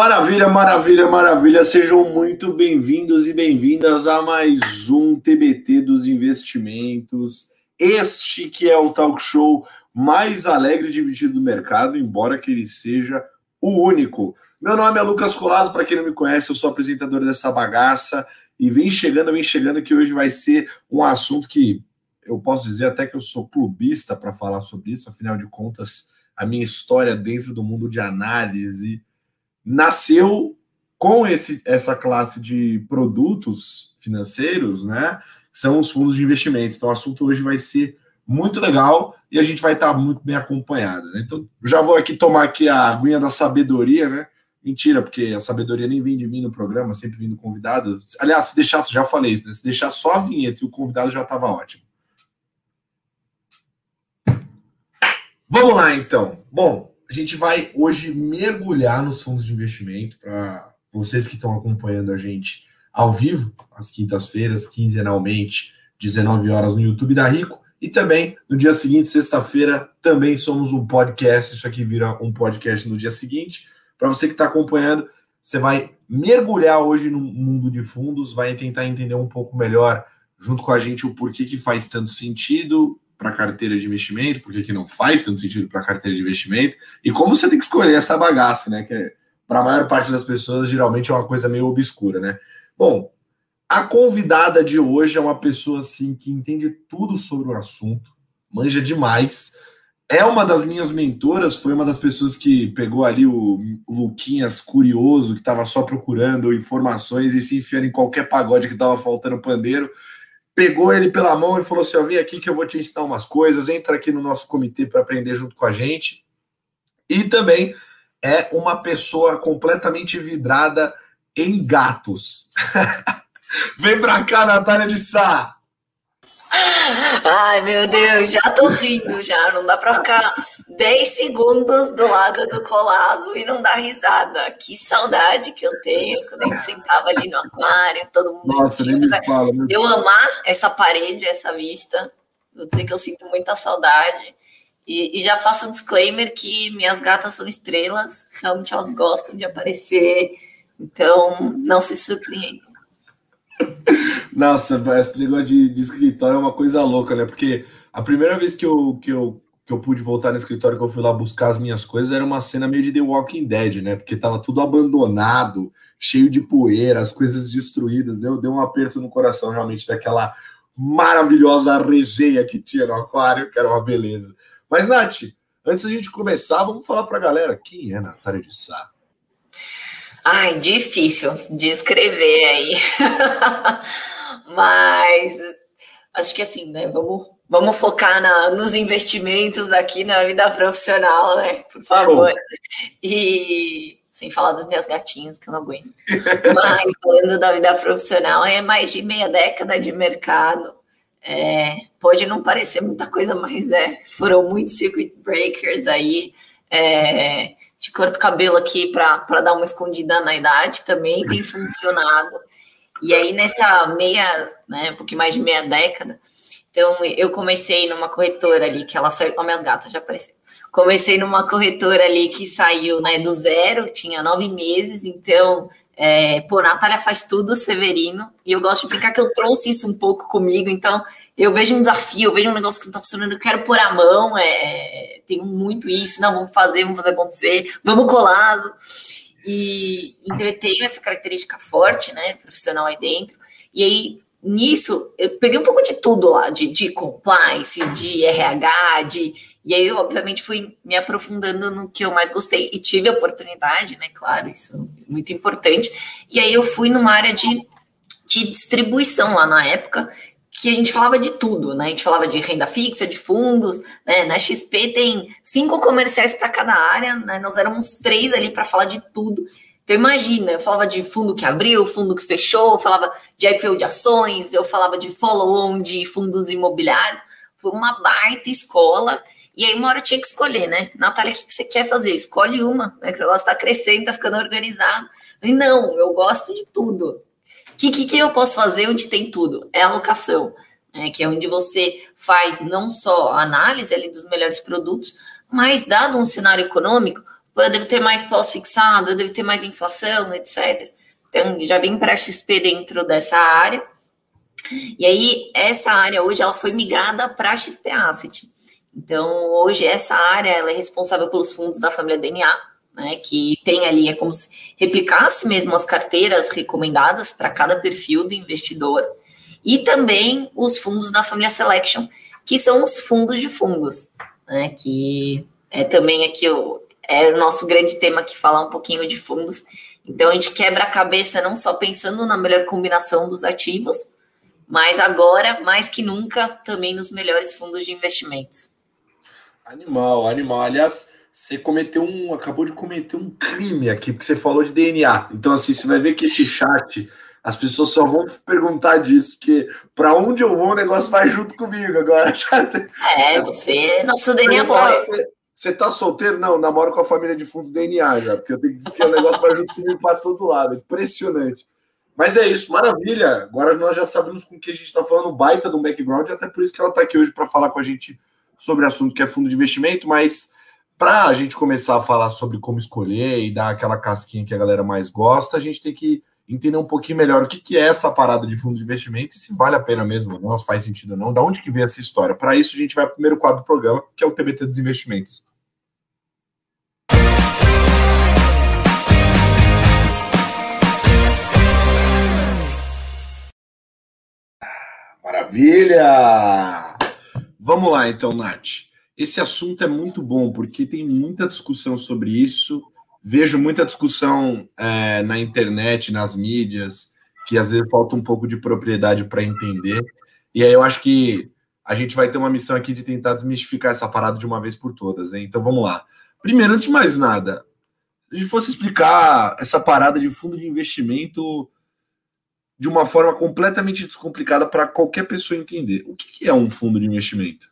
Maravilha, maravilha, maravilha. Sejam muito bem-vindos e bem-vindas a mais um TBT dos investimentos. Este que é o talk show mais alegre e divertido do mercado, embora que ele seja o único. Meu nome é Lucas Colasso, para quem não me conhece, eu sou apresentador dessa bagaça e vem chegando, vem chegando que hoje vai ser um assunto que eu posso dizer até que eu sou clubista para falar sobre isso, afinal de contas, a minha história dentro do mundo de análise nasceu com esse, essa classe de produtos financeiros, né? São os fundos de investimento. Então, o assunto hoje vai ser muito legal e a gente vai estar muito bem acompanhado. Né? Então, já vou aqui tomar aqui a aguinha da sabedoria, né? Mentira, porque a sabedoria nem vem de mim no programa, sempre vindo convidado. Aliás, se deixasse, já falei isso, né? Se deixar só a vinheta e o convidado já estava ótimo. Vamos lá, então. Bom, a gente vai hoje mergulhar nos fundos de investimento para vocês que estão acompanhando a gente ao vivo, às quintas-feiras, quinzenalmente, 19 horas no YouTube da Rico. E também no dia seguinte, sexta-feira, também somos um podcast. Isso aqui vira um podcast no dia seguinte. Para você que está acompanhando, você vai mergulhar hoje no mundo de fundos, vai tentar entender um pouco melhor, junto com a gente, o porquê que faz tanto sentido, para carteira de investimento, porque que não faz tanto sentido para carteira de investimento, e como você tem que escolher essa bagaça, né? Que para a maior parte das pessoas geralmente é uma coisa meio obscura, né? Bom, a convidada de hoje é uma pessoa assim que entende tudo sobre o assunto, manja demais. É uma das minhas mentoras, foi uma das pessoas que pegou ali o, o Luquinhas curioso, que estava só procurando informações e se enfiando em qualquer pagode que estava faltando pandeiro pegou ele pela mão e falou assim: ó, vem aqui que eu vou te ensinar umas coisas, entra aqui no nosso comitê para aprender junto com a gente. E também é uma pessoa completamente vidrada em gatos. vem pra cá, Natália de Sá! Ai, meu Deus, já tô rindo já. Não dá pra ficar 10 segundos do lado do colado e não dar risada. Que saudade que eu tenho quando a gente sentava ali no aquário, todo mundo Nossa, nem me fala, meu Eu amar essa parede, essa vista. Vou dizer que eu sinto muita saudade. E, e, já faço um disclaimer que minhas gatas são estrelas, realmente elas gostam de aparecer. Então, não se surpreendam. Nossa, esse negócio de, de, escritório é uma coisa louca, né? Porque a primeira vez que eu, que, eu, que eu pude voltar no escritório, que eu fui lá buscar as minhas coisas, era uma cena meio de The Walking Dead, né? Porque tava tudo abandonado, cheio de poeira, as coisas destruídas. Deu, deu um aperto no coração, realmente, daquela maravilhosa resenha que tinha no aquário, que era uma beleza. Mas, Nath, antes da gente começar, vamos falar pra galera quem é Natália de Sá. Ai, difícil de escrever aí. Mas acho que assim, né? Vamos, vamos focar na, nos investimentos aqui na vida profissional, né? Por favor. Show. E sem falar dos minhas gatinhas, que eu não aguento. Mas falando da vida profissional, é mais de meia década de mercado. É, pode não parecer muita coisa, mas é, foram muitos circuit breakers aí. É, de corto cabelo aqui para dar uma escondida na idade também tem funcionado. E aí, nessa meia, né, um pouquinho mais de meia década, então eu comecei numa corretora ali, que ela saiu. Ó, minhas gatas já apareceram. Comecei numa corretora ali que saiu né, do zero, tinha nove meses, então é, pô, Natália faz tudo, Severino, e eu gosto de brincar que eu trouxe isso um pouco comigo, então eu vejo um desafio, eu vejo um negócio que não tá funcionando, eu quero pôr a mão, é, tenho muito isso, não, vamos fazer, vamos fazer acontecer, vamos colado. E então eu tenho essa característica forte, né, profissional aí dentro, e aí nisso eu peguei um pouco de tudo lá, de, de compliance, de RH, de e aí, eu, obviamente, fui me aprofundando no que eu mais gostei e tive a oportunidade, né? Claro, isso é muito importante. E aí eu fui numa área de, de distribuição lá na época, que a gente falava de tudo, né? A gente falava de renda fixa, de fundos, né? Na XP tem cinco comerciais para cada área, né? Nós éramos três ali para falar de tudo. Então imagina, eu falava de fundo que abriu, fundo que fechou, eu falava de IPO de ações, eu falava de follow-on de fundos imobiliários. Foi uma baita escola e aí, uma hora eu tinha que escolher, né? Natália, o que, você quer fazer? Escolhe uma, né? Que o negócio tá crescendo, tá ficando organizado. E não, eu gosto de tudo. O que, que, que eu posso fazer onde tem tudo? É alocação, né? Que é onde você faz não só a análise ali dos melhores produtos, mas dado um cenário econômico, eu devo ter mais pós-fixado, eu devo ter mais inflação, etc. Então, já vem para XP dentro dessa área. E aí, essa área hoje, ela foi migrada para XP Asset. Então, hoje, essa área, ela é responsável pelos fundos da família DNA, né, que tem ali, é como se replicasse mesmo as carteiras recomendadas para cada perfil do investidor, e também os fundos da família Selection, que são os fundos de fundos, né, que é também aqui o, é o nosso grande tema que falar um pouquinho de fundos. Então a gente quebra a cabeça não só pensando na melhor combinação dos ativos, mas agora, mais que nunca, também nos melhores fundos de investimentos. Animal, animal. Aliás, você cometeu um, acabou de cometer um crime aqui, porque você falou de DNA. Então, assim, você vai ver que esse chat as pessoas só vão perguntar disso, porque para onde eu vou, o negócio vai junto comigo agora. É, você nosso DNA boy. Você tá solteiro? Não, namoro com a família de fundos DNA já, porque, eu tenho, porque o negócio vai junto comigo para todo lado. Impressionante. Mas é isso, maravilha. Agora nós já sabemos com que a gente está falando, baita do background, até por isso que ela está aqui hoje para falar com a gente sobre o assunto que é fundo de investimento, mas para a gente começar a falar sobre como escolher e dar aquela casquinha que a galera mais gosta, a gente tem que entender um pouquinho melhor o que, que é essa parada de fundo de investimento e se vale a pena mesmo ou não, se faz sentido ou não, da onde que vem essa história. Para isso, a gente vai para o primeiro quadro do programa, que é o TBT dos investimentos. Maravilha! Vamos lá, então, Nath. Esse assunto é muito bom, porque tem muita discussão sobre isso vejo muita discussão é, na internet, nas mídias, que às vezes falta um pouco de propriedade para entender. E aí eu acho que a gente vai ter uma missão aqui de tentar desmistificar essa parada de uma vez por todas. Hein? Então vamos lá. Primeiro, antes de mais nada, se a gente fosse explicar essa parada de fundo de investimento de uma forma completamente descomplicada para qualquer pessoa entender. O que é um fundo de investimento?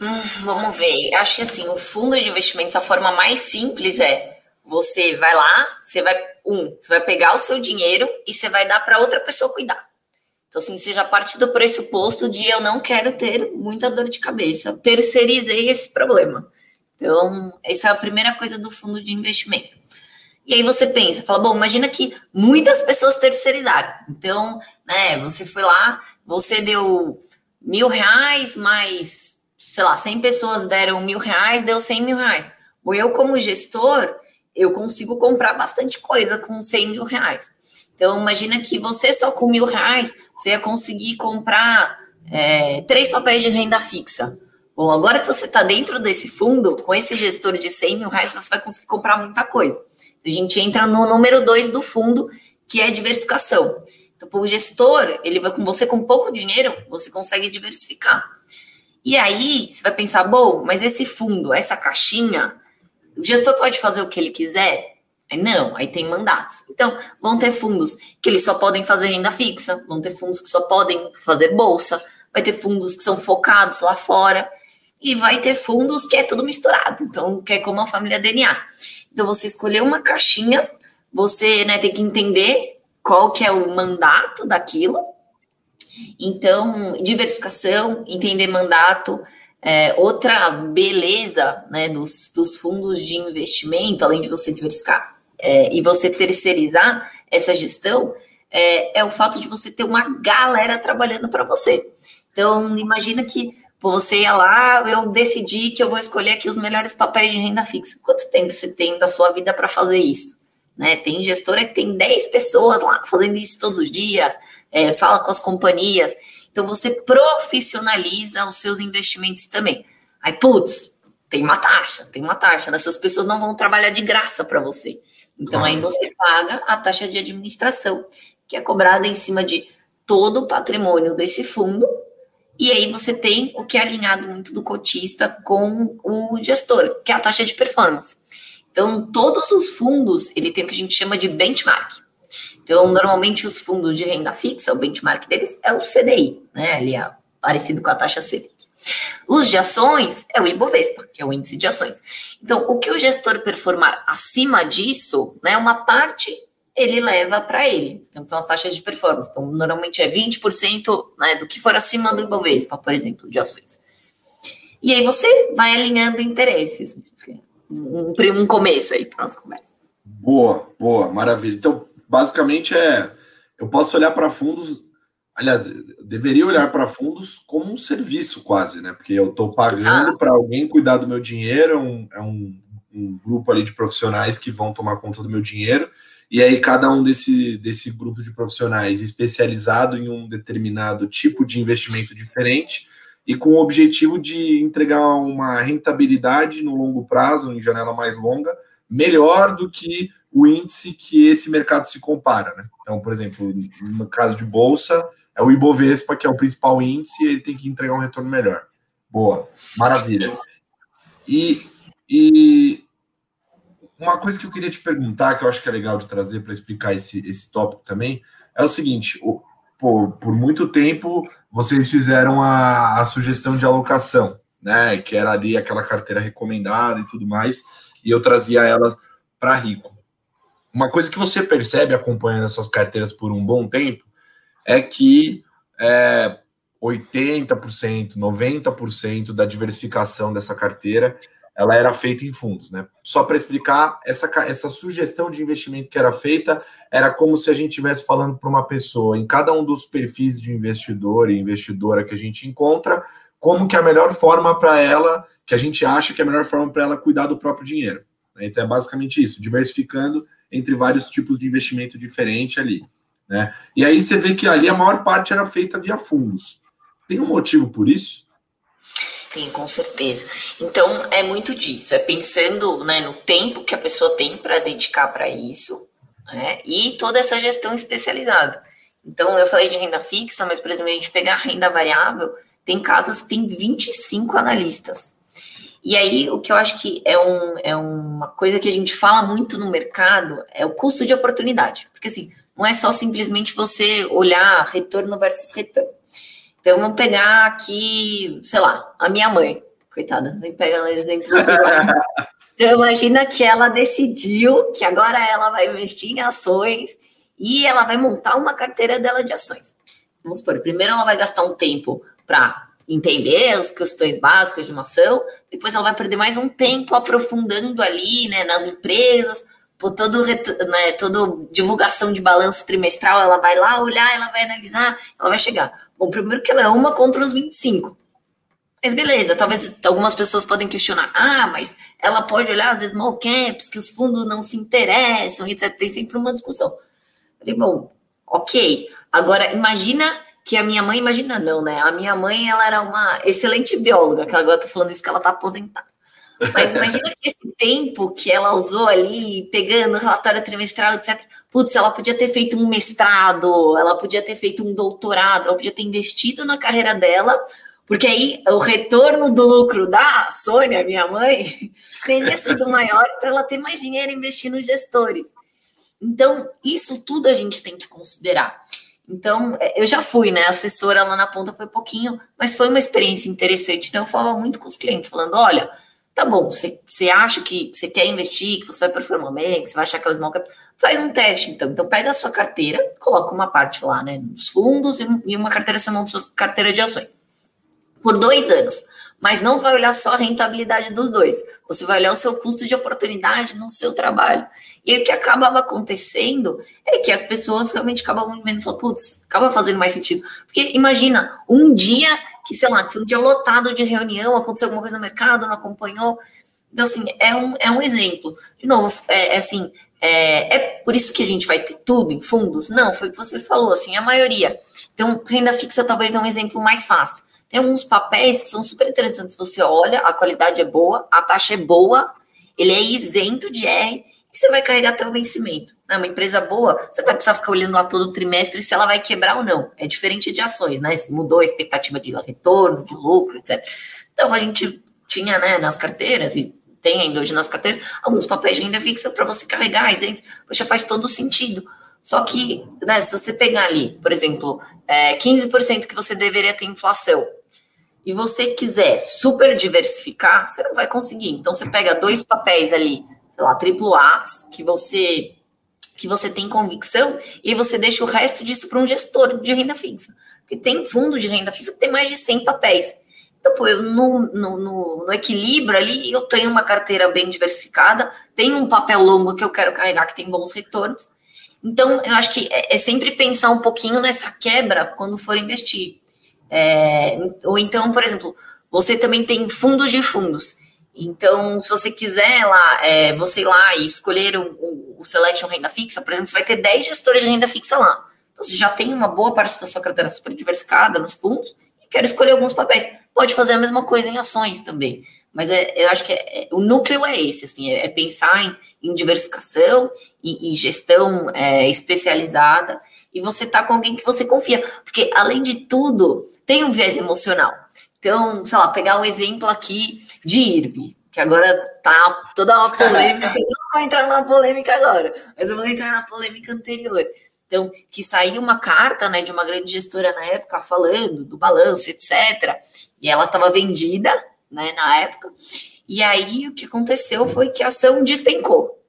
Hum, vamos ver. Acho que assim, o fundo de investimentos, a forma mais simples é você vai lá, você vai um, você vai pegar o seu dinheiro e você vai dar para outra pessoa cuidar. Então, assim, você já parte do pressuposto de eu não quero ter muita dor de cabeça, terceirizei esse problema. Então, essa é a primeira coisa do fundo de investimento. E aí você pensa, fala, bom, imagina que muitas pessoas terceirizaram. Então, né, você foi lá, você deu mil reais mais sei lá, 100 pessoas deram mil reais, deu 100 mil reais. Ou eu, como gestor, eu consigo comprar bastante coisa com 100 mil reais. Então, imagina que você só com mil reais, você ia conseguir comprar é, três papéis de renda fixa. Bom, agora que você está dentro desse fundo, com esse gestor de 100 mil reais, você vai conseguir comprar muita coisa. A gente entra no número dois do fundo, que é diversificação. Então, o gestor, ele vai com você com pouco dinheiro, você consegue diversificar. E aí você vai pensar, bom, mas esse fundo, essa caixinha, o gestor pode fazer o que ele quiser? Aí não, aí tem mandatos. Então, vão ter fundos que eles só podem fazer renda fixa, vão ter fundos que só podem fazer bolsa, vai ter fundos que são focados lá fora, e vai ter fundos que é tudo misturado, então, que é como a família DNA. Então, você escolher uma caixinha, você né, tem que entender qual que é o mandato daquilo, então, diversificação, entender mandato, é, outra beleza né, dos, dos, fundos de investimento, além de você diversificar é, e você terceirizar essa gestão, é, é, o fato de você ter uma galera trabalhando para você. Então, imagina que você ia lá, eu decidi que eu vou escolher aqui os melhores papéis de renda fixa. Quanto tempo você tem da sua vida para fazer isso? Né? Tem gestora que tem 10 pessoas lá fazendo isso todos os dias é, fala com as companhias. Então, você profissionaliza os seus investimentos também. Aí, putz, tem uma taxa, tem uma taxa. Essas pessoas não vão trabalhar de graça para você. Então, aí você paga a taxa de administração, que é cobrada em cima de todo o patrimônio desse fundo. E aí você tem o que é alinhado muito do cotista com o gestor, que é a taxa de performance. Então, todos os fundos, ele tem o que a gente chama de benchmark. Então, normalmente os fundos de renda fixa, o benchmark deles é o CDI, né? Ele é parecido com a taxa Selic. Os de ações é o Ibovespa, que é o índice de ações. Então, o que o gestor performar acima disso, né, uma parte ele leva para ele. Então, são as taxas de performance. Então, normalmente é 20% né, do que for acima do Ibovespa, por exemplo, de ações. E aí você vai alinhando interesses. um, um começo aí para nossa conversa. Boa, boa, maravilha. Então, basicamente é, eu posso olhar para fundos, aliás, deveria olhar para fundos como um serviço quase, né? Porque eu estou pagando para alguém cuidar do meu dinheiro, é um, é um, um grupo ali de profissionais que vão tomar conta do meu dinheiro. E aí, cada um desse, desse grupo de profissionais especializado em um determinado tipo de investimento diferente e com o objetivo de entregar uma rentabilidade no longo prazo, em janela mais longa, melhor do que o índice que esse mercado se compara. Né? Então, por exemplo, no caso de bolsa, é o Ibovespa, que é o principal índice, e ele tem que entregar um retorno melhor. Boa, maravilha. E, e uma coisa que eu queria te perguntar, que eu acho que é legal de trazer para explicar esse, esse tópico também, é o seguinte: o, por muito tempo vocês fizeram a, a sugestão de alocação, né? Que era ali aquela carteira recomendada e tudo mais, e eu trazia ela para rico. Uma coisa que você percebe acompanhando essas carteiras por um bom tempo é que é, 80%, 90% da diversificação dessa carteira ela era feita em fundos, né? Só para explicar, essa, essa sugestão de investimento que era feita era como se a gente estivesse falando para uma pessoa, em cada um dos perfis de investidor e investidora que a gente encontra, como que a melhor forma para ela, que a gente acha que é a melhor forma para ela cuidar do próprio dinheiro. Né? Então é basicamente isso, diversificando entre vários tipos de investimento diferente ali. Né? E aí você vê que ali a maior parte era feita via fundos. Tem um motivo por isso? Tem, com certeza. Então, é muito disso. É pensando né, no tempo que a pessoa tem para dedicar para isso né, e toda essa gestão especializada. Então, eu falei de renda fixa, mas, por exemplo, a gente pegar a renda variável, tem casas que tem 25 analistas. E aí, o que eu acho que é, um, é uma coisa que a gente fala muito no mercado é o custo de oportunidade. Porque, assim, não é só simplesmente você olhar retorno versus retorno. Então, vamos pegar aqui, sei lá, a minha mãe. Coitada, nem pegando exemplo Então, imagina que ela decidiu que agora ela vai investir em ações e ela vai montar uma carteira dela de ações. Vamos supor, primeiro ela vai gastar um tempo para entender as questões básicas de uma ação, depois ela vai perder mais um tempo aprofundando ali, né, nas empresas, por todo, né, todo divulgação de balanço trimestral, ela vai lá olhar, ela vai analisar, ela vai chegar. Bom, primeiro que ela é uma contra os 25. Mas beleza, talvez algumas pessoas podem questionar, ah, mas ela pode olhar as small caps, que os fundos não se interessam, etc. Tem sempre uma discussão. Falei, bom, ok. Agora, imagina que a minha mãe, imagina não, né? A minha mãe, ela era uma excelente bióloga, que agora eu tô falando isso que ela tá aposentada. Mas imagina que esse tempo que ela usou ali, pegando relatório trimestral, etc. Putz, ela podia ter feito um mestrado, ela podia ter feito um doutorado, ela podia ter investido na carreira dela, porque aí o retorno do lucro da Sônia, minha mãe, teria sido maior para ela ter mais dinheiro investindo nos gestores. Então, isso tudo a gente tem que considerar. Então, é, eu já fui, né? Assessora lá na ponta foi pouquinho, mas foi uma experiência interessante. Então, eu falava muito com os clientes, falando: olha, Tá bom, você acha que você quer investir, que você vai performar bem, que você vai achar aquelas small faz um teste então. Então pega a sua carteira, coloca uma parte lá, né, nos fundos e uma carteira, você sua carteira de ações. Por dois anos. Mas não vai olhar só a rentabilidade dos dois. Você vai olhar o seu custo de oportunidade no seu trabalho. E o que acabava acontecendo é que as pessoas realmente acabavam vendo e falando, putz, acaba fazendo mais sentido. Porque imagina, um dia que, sei lá, que foi um dia lotado de reunião, aconteceu alguma coisa no mercado, não acompanhou. Então, assim, é um, é um exemplo. De novo, é, é assim, é, é, por isso que a gente vai ter tudo em fundos? Não, foi o que você falou, assim, a maioria. Então, renda fixa talvez é um exemplo mais fácil. Tem alguns papéis que são super interessantes. Você olha, a qualidade é boa, a taxa é boa, ele é isento de R e você vai carregar até o vencimento. É uma empresa boa, você vai precisar ficar olhando lá todo trimestre se ela vai quebrar ou não. É diferente de ações, né? Se mudou a expectativa de retorno, de lucro, etc. Então a gente tinha, né, nas carteiras e tem ainda hoje nas carteiras alguns papéis de renda fixa para você carregar isentos. Poxa, faz todo sentido. Só que, né, se você pegar ali, por exemplo, é, 15% que você deveria ter inflação, e você quiser super diversificar, você não vai conseguir. Então você pega dois papéis ali sei lá, triplo A, que você que você tem convicção, e você deixa o resto disso para um gestor de renda fixa. Porque tem fundo de renda fixa que tem mais de 100 papéis. Então, pô, eu, no, no, no, no, equilíbrio ali, eu tenho uma carteira bem diversificada, tenho um papel longo que eu quero carregar que tem bons retornos. Então, eu acho que é, é sempre pensar um pouquinho nessa quebra quando for investir. É, ou então, por exemplo, você também tem fundos de fundos. Então, se você quiser lá, é, você ir lá e escolher o, o, o, Selection Renda Fixa, por exemplo, você vai ter 10 gestores de renda fixa lá. Então, você já tem uma boa parte da sua carteira super diversificada nos fundos e quer escolher alguns papéis. Pode fazer a mesma coisa em ações também. Mas é, eu acho que é, é, o núcleo é esse, assim, é, é pensar em, em, diversificação, em gestão é, especializada, e você tá com alguém que você confia. Porque, além de tudo, tem um viés emocional. Então, sei lá, pegar um exemplo aqui de IRB, que agora tá toda uma polêmica. Eu não vou entrar na polêmica agora, mas eu vou entrar na polêmica anterior. Então, que saiu uma carta né, de uma grande gestora na época falando do balanço, etc. E ela estava vendida né, na época. E aí o que aconteceu foi que a ação despencou.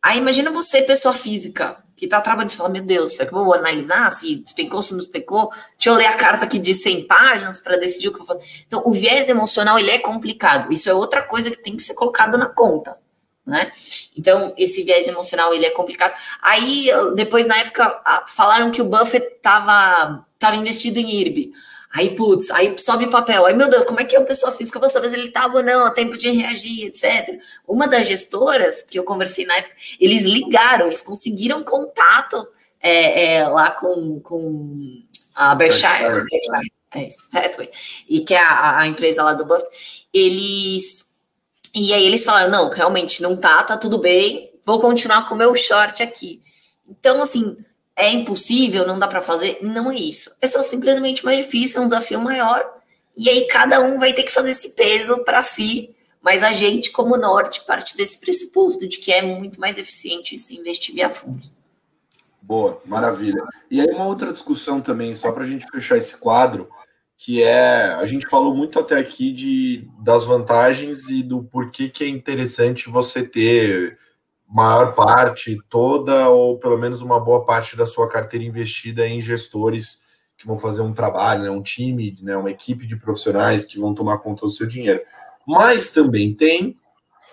Aí imagina você, pessoa física, que está trabalhando e fala, meu Deus, será que eu vou analisar se despencou, se não despencou? Deixa eu ler a carta aqui de 100 páginas para decidir o que eu vou fazer. Então, o viés emocional, ele é complicado. Isso é outra coisa que tem que ser colocado na conta, né? Então, esse viés emocional, ele é complicado. Aí, depois, na época, falaram que o Buffett estava tava investido em IRB. Aí, putz, aí sobe papel. Aí, meu Deus, como é que é a pessoa física? Eu vou saber se ele estava ou não, a tempo de reagir, etc. Uma das gestoras que eu conversei na época, eles ligaram, eles conseguiram contato é, é, lá com, com a Berkshire, Berkshire é isso, Hathaway, e que é a, a empresa lá do Buffett. Eles. E aí eles falaram: não, realmente não tá, tá tudo bem, vou continuar com o meu short aqui. Então, assim, é impossível, não dá para fazer. Não é isso. É só simplesmente mais difícil, é um desafio maior. E aí cada um vai ter que fazer esse peso para si. Mas a gente, como norte, parte desse pressuposto de que é muito mais eficiente se investir via fundos. Boa, maravilha. E aí uma outra discussão também, só para a gente fechar esse quadro, que é a gente falou muito até aqui de das vantagens e do porquê que é interessante você ter maior parte, toda ou pelo menos uma boa parte da sua carteira investida em gestores que vão fazer um trabalho, né, um time, né, uma equipe de profissionais que vão tomar conta do seu dinheiro. Mas também tem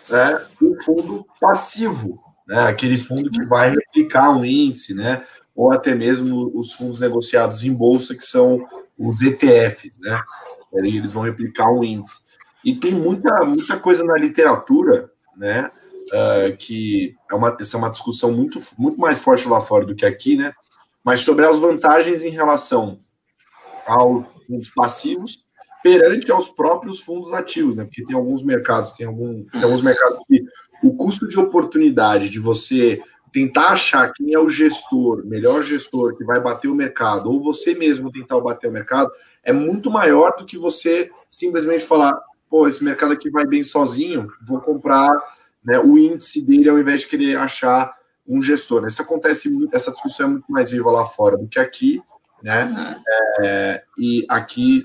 né, o fundo passivo, né, aquele fundo que vai replicar um índice, né, ou até mesmo os fundos negociados em bolsa, que são os ETFs, né, eles vão replicar um índice. E tem muita, muita coisa na literatura, né, uh, que é uma, essa é uma discussão muito, muito mais forte lá fora do que aqui, né? Mas sobre as vantagens em relação aos fundos passivos perante aos próprios fundos ativos, né? Porque tem alguns mercados, tem, algum, tem alguns mercados que o custo de oportunidade de você tentar achar quem é o gestor, melhor gestor que vai bater o mercado, ou você mesmo tentar bater o mercado, é muito maior do que você simplesmente falar, pô, esse mercado aqui vai bem sozinho, vou comprar né, o índice dele ao invés de querer achar um gestor. Né? Isso acontece muito, essa discussão é muito mais viva lá fora do que aqui, né? Uhum. É, e aqui,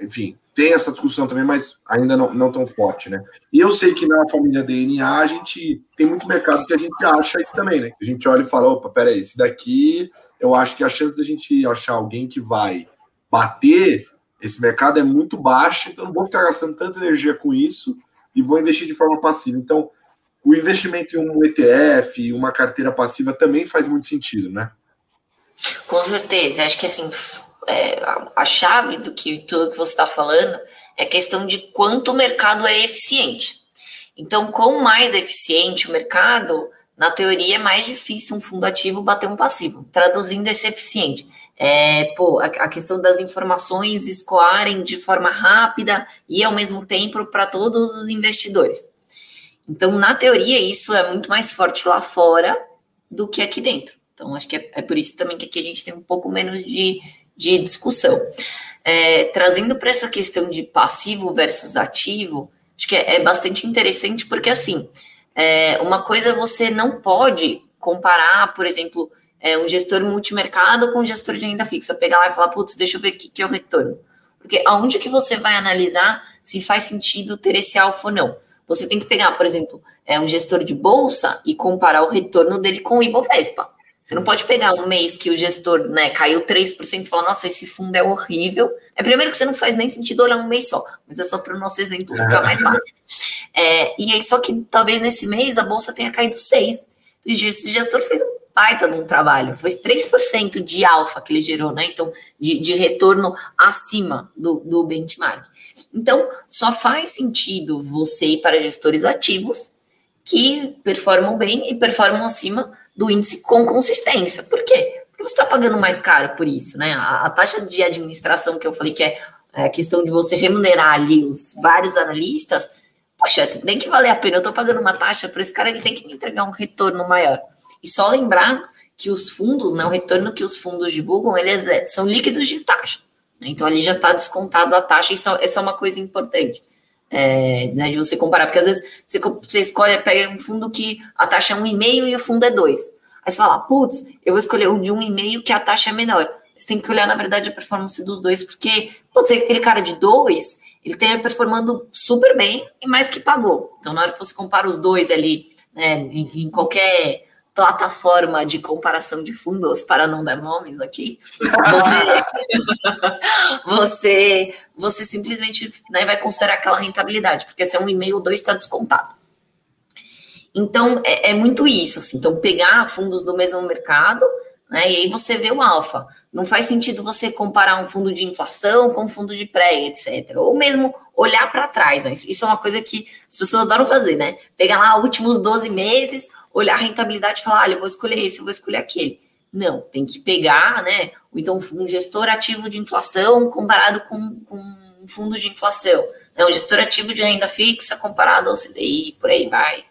enfim, tem essa discussão também, mas ainda não, não tão forte, né? E eu sei que na família DNA a gente tem muito mercado que a gente acha aí também, né? A gente olha e fala, opa, peraí, esse daqui, eu acho que a chance da gente achar alguém que vai bater esse mercado é muito baixa, então não vou ficar gastando tanta energia com isso e vou investir de forma passiva. Então, o investimento em um ETF, uma carteira passiva também faz muito sentido, né? Com certeza. Acho que assim, é, a chave do que tudo que você está falando é a questão de quanto o mercado é eficiente. Então, quanto mais eficiente o mercado, na teoria é mais difícil um fundo ativo bater um passivo. Traduzindo esse eficiente, é, pô, a, a questão das informações escoarem de forma rápida e ao mesmo tempo para todos os investidores. Então, na teoria, isso é muito mais forte lá fora do que aqui dentro. Então, acho que é, é por isso também que aqui a gente tem um pouco menos de, de discussão. É, trazendo para essa questão de passivo versus ativo, acho que é, é bastante interessante, porque assim, é, uma coisa você não pode comparar, por exemplo, é, um gestor multimercado com um gestor de renda fixa, pegar lá e falar, putz, deixa eu ver o que, que é o retorno. Porque aonde que você vai analisar se faz sentido ter esse alfa ou não? Você tem que pegar, por exemplo, é, um gestor de bolsa e comparar o retorno dele com o Ibovespa. Você não pode pegar um mês que o gestor né, caiu 3% e falar, nossa, esse fundo é horrível. É primeiro que você não faz nem sentido olhar um mês só, mas é só para o nosso exemplo ficar mais fácil. É, e aí, só que talvez nesse mês a bolsa tenha caído 6%. Esse gestor fez um baita de um trabalho. Foi 3% de alfa que ele gerou, né? Então, de, de retorno acima do, do benchmark. Então, só faz sentido você ir para gestores ativos que performam bem e performam acima do índice com consistência. Por quê? Porque você está pagando mais caro por isso, né? A, a, taxa de administração que eu falei que é, é a questão de você remunerar ali os vários analistas, poxa, tem que valer a pena. Eu estou pagando uma taxa para esse cara, ele tem que me entregar um retorno maior. E só lembrar que os fundos, né, o retorno que os fundos divulgam, eles é, são líquidos de taxa. Né? Então ali já está descontado a taxa, isso, isso é uma coisa importante. É, né, de você comparar, porque às vezes você, você escolhe, pega um fundo que a taxa é 1,5 e o fundo é 2. Aí você fala, putz, eu vou escolher o de 1,5 que a taxa é menor. Você tem que olhar, na verdade, a performance dos dois, porque pode ser que aquele cara de 2, ele tenha performando super bem e mais que pagou. Então, na hora que você compara os dois ali, né, em, em qualquer plataforma de comparação de fundos, para não dar nomes aqui, você, você, você simplesmente né, vai considerar aquela rentabilidade, porque se é um e-mail, dois está descontado. Então, é, é, muito isso, assim. Então, pegar fundos do mesmo mercado, né, e aí você vê o alfa. Não faz sentido você comparar um fundo de inflação com um fundo de pré, etc. Ou mesmo olhar para trás, né? Isso é uma coisa que as pessoas adoram fazer, né? Pegar lá últimos 12 meses, olhar a rentabilidade e falar, olha, eu vou escolher esse, eu vou escolher aquele. Não, tem que pegar, né? Então, um gestor ativo de inflação comparado com, com um fundo de inflação. Né? Um gestor ativo de renda fixa comparado ao CDI, por aí vai.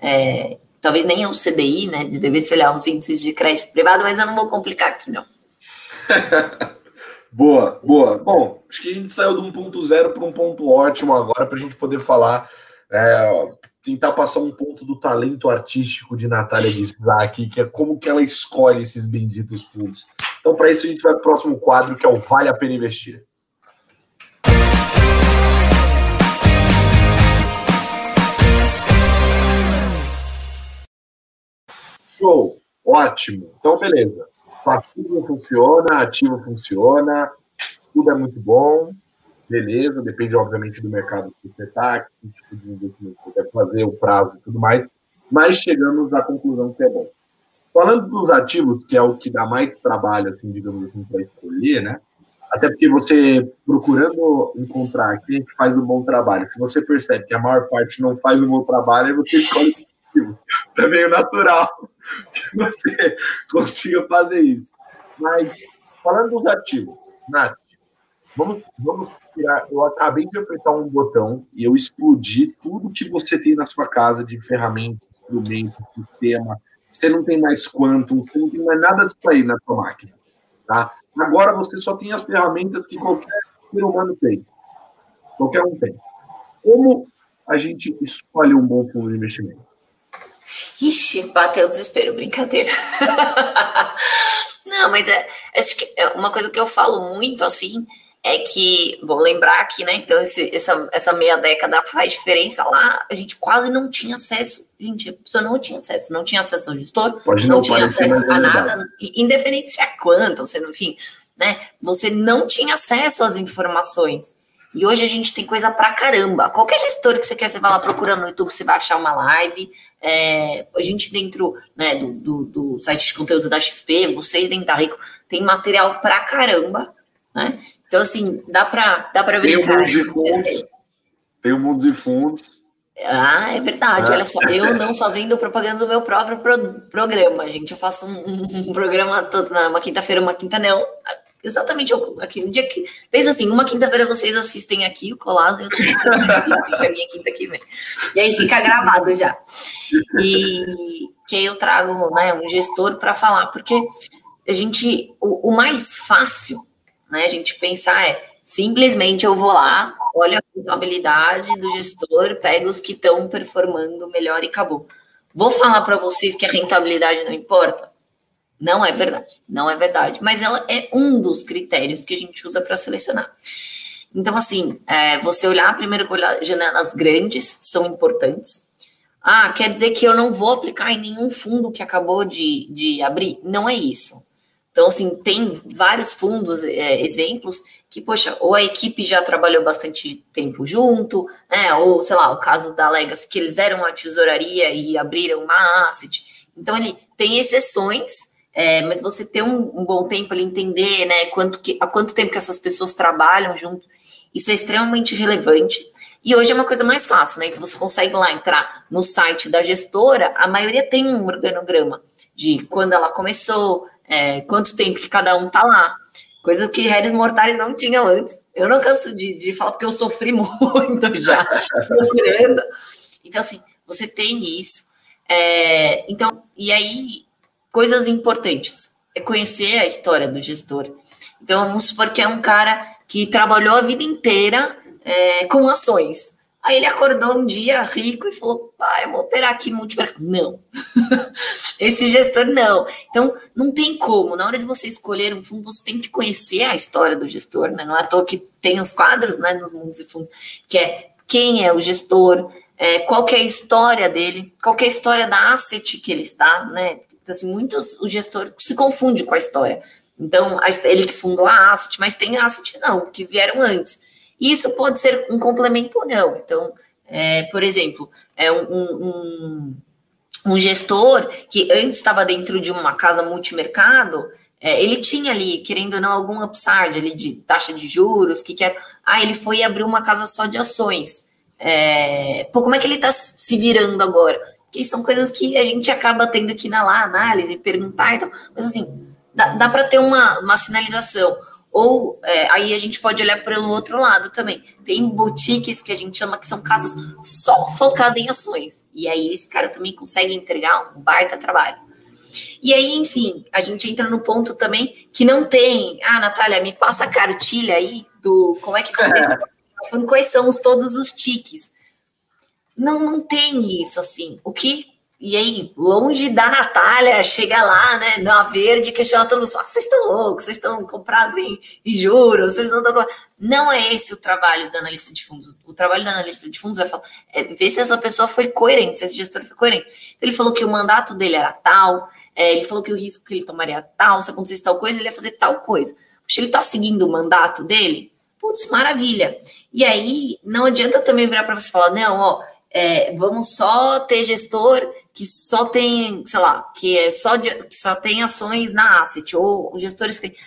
É, talvez nem ao CDI, né? De dever se olhar os índices de crédito privado, mas eu não vou complicar aqui, não. boa, boa. Bom, acho que a gente saiu de ponto zero para um ponto ótimo agora para a gente poder falar é, tentar passar um ponto do talento artístico de Natália aqui, que é como que ela escolhe esses benditos fundos. Então, para isso, a gente vai para o próximo quadro, que é o Vale a Pena Investir. Show! Ótimo! Então, beleza. Passivo funciona, ativo funciona, tudo é muito bom beleza, depende, obviamente, do mercado que você está, que tipo de investimento você quer fazer, o prazo e tudo mais, mas chegamos à conclusão que é bom. Falando dos ativos, que é o que dá mais trabalho, assim, digamos assim, para escolher, né? Até porque você, procurando encontrar quem faz um bom trabalho, se você percebe que a maior parte não faz um bom trabalho, você escolhe o ativo. É meio natural que você consiga fazer isso. Mas, falando dos ativos, Nath, vamos, vamos tirar. Eu acabei de apertar um botão e eu explodi tudo que você tem na sua casa de ferramentas, instrumentos, sistema. Você não tem mais quantum, você não tem mais nada disso aí na sua máquina. Tá? Agora você só tem as ferramentas que qualquer ser humano tem. Qualquer um tem. Como a gente escolhe um bom fundo de investimento? Ixi, bateu o desespero, brincadeira. Não, mas é, é uma coisa que eu falo muito assim é que, bom, lembrar aqui, né? Então, esse, essa, essa meia década faz diferença lá. A gente quase não tinha acesso, gente, a pessoa não tinha acesso, não tinha acesso ao gestor, Pode não, não tinha acesso a nada, independente se é quanto, se, enfim, né? Você não tinha acesso às informações. E hoje a gente tem coisa pra caramba. Qualquer gestor que você quer, você vai lá procurando no YouTube, você vai achar uma live. É, a gente dentro né, do, do, do, site de conteúdo da XP, vocês dentro da Rico, tem material pra caramba, né? Então, assim, dá para dá para brincar. Tem um mundo de fundos. Tem um mundo de fundos. Ah, é verdade. Ah. Olha só, eu não fazendo propaganda do meu próprio pro programa, gente. Eu faço um, um programa todo na uma quinta-feira, uma quinta não. Exatamente aqui, um dia que. Pensa assim, uma quinta-feira vocês assistem aqui o Colasso e outra vocês assistem, é a minha quinta que vem. E aí fica gravado já. E que aí eu trago né, um gestor para falar, porque a gente. O, o mais fácil né? A gente pensar é simplesmente eu vou lá, olho a contabilidade do gestor, pego os que estão performando melhor e acabou. Vou falar para vocês que a rentabilidade não importa? Não é verdade, não é verdade, mas ela é um dos critérios que a gente usa para selecionar. Então, assim, é, você olhar primeiro olhar janelas grandes são importantes. Ah, quer dizer que eu não vou aplicar em nenhum fundo que acabou de, de abrir? Não é isso. Então, assim, tem vários fundos, é, exemplos, que, poxa, ou a equipe já trabalhou bastante tempo junto, né? Ou, sei lá, o caso da Legacy, que eles eram a tesouraria e abriram uma asset. Então, ele tem exceções, é, mas você ter um, um, bom tempo ali, entender, né, quanto que, há quanto tempo que essas pessoas trabalham junto, isso é extremamente relevante. E hoje é uma coisa mais fácil, né? Então você consegue lá entrar no site da gestora, a maioria tem um organograma de quando ela começou, é, quanto tempo que cada um tá lá. Coisa que Réis Mortais não tinham antes. Eu não canso de, de falar porque eu sofri muito já procurando. Então, assim, você tem isso. É, então, e aí, coisas importantes. É conhecer a história do gestor. Então, vamos supor que é um cara que trabalhou a vida inteira é, com ações. Aí ele acordou um dia rico e falou: pai, eu vou operar aqui multimercado. Não. Esse gestor não. Então, não tem como. Na hora de você escolher um fundo, você tem que conhecer a história do gestor, né? Não é à toa que tem os quadros né, nos mundos e fundos, que é quem é o gestor, é, qual é a história dele, qual é a história da asset que ele está, né? Assim, muitos, o gestor se confunde com a história. Então, ele que fundou a asset, mas tem asset não, que vieram antes. Isso pode ser um complemento ou não. Então, é, por exemplo, é um, um, um, gestor que antes estava dentro de uma casa multimercado, é, ele tinha ali, querendo ou não, algum upside ali de taxa de juros, que quer. Ah, ele foi abrir uma casa só de ações. É, pô, como é que ele está se virando agora? Que são coisas que a gente acaba tendo que ir na lá, análise, perguntar e tal. Mas assim, dá, dá para ter uma, uma sinalização. Ou é, aí a gente pode olhar pelo outro lado também. Tem boutiques que a gente chama que são casas só focadas em ações. E aí esse cara também consegue entregar um baita trabalho. E aí, enfim, a gente entra no ponto também que não tem. Ah, Natália, me passa a cartilha aí do como é que vocês. quais são os, todos os tiques. Não, não tem isso assim. O que e aí, longe da Natália, chega lá, né, na verde, questiona todo mundo, fala, vocês estão loucos, vocês estão comprados em, juros, vocês não estão... Não é esse o trabalho do analista de fundos. O trabalho do analista de fundos é, falar, é ver se essa pessoa foi coerente, se esse gestor foi coerente. Então, ele falou que o mandato dele era tal, é, ele falou que o risco que ele tomaria tal, se acontecesse tal coisa, ele ia fazer tal coisa. Se ele está seguindo o mandato dele, putz, maravilha. E aí, não adianta também virar para você falar, não, ó, é, vamos só ter gestor que só tem, sei lá, que é só de, que só tem ações na asset, ou gestores que têm.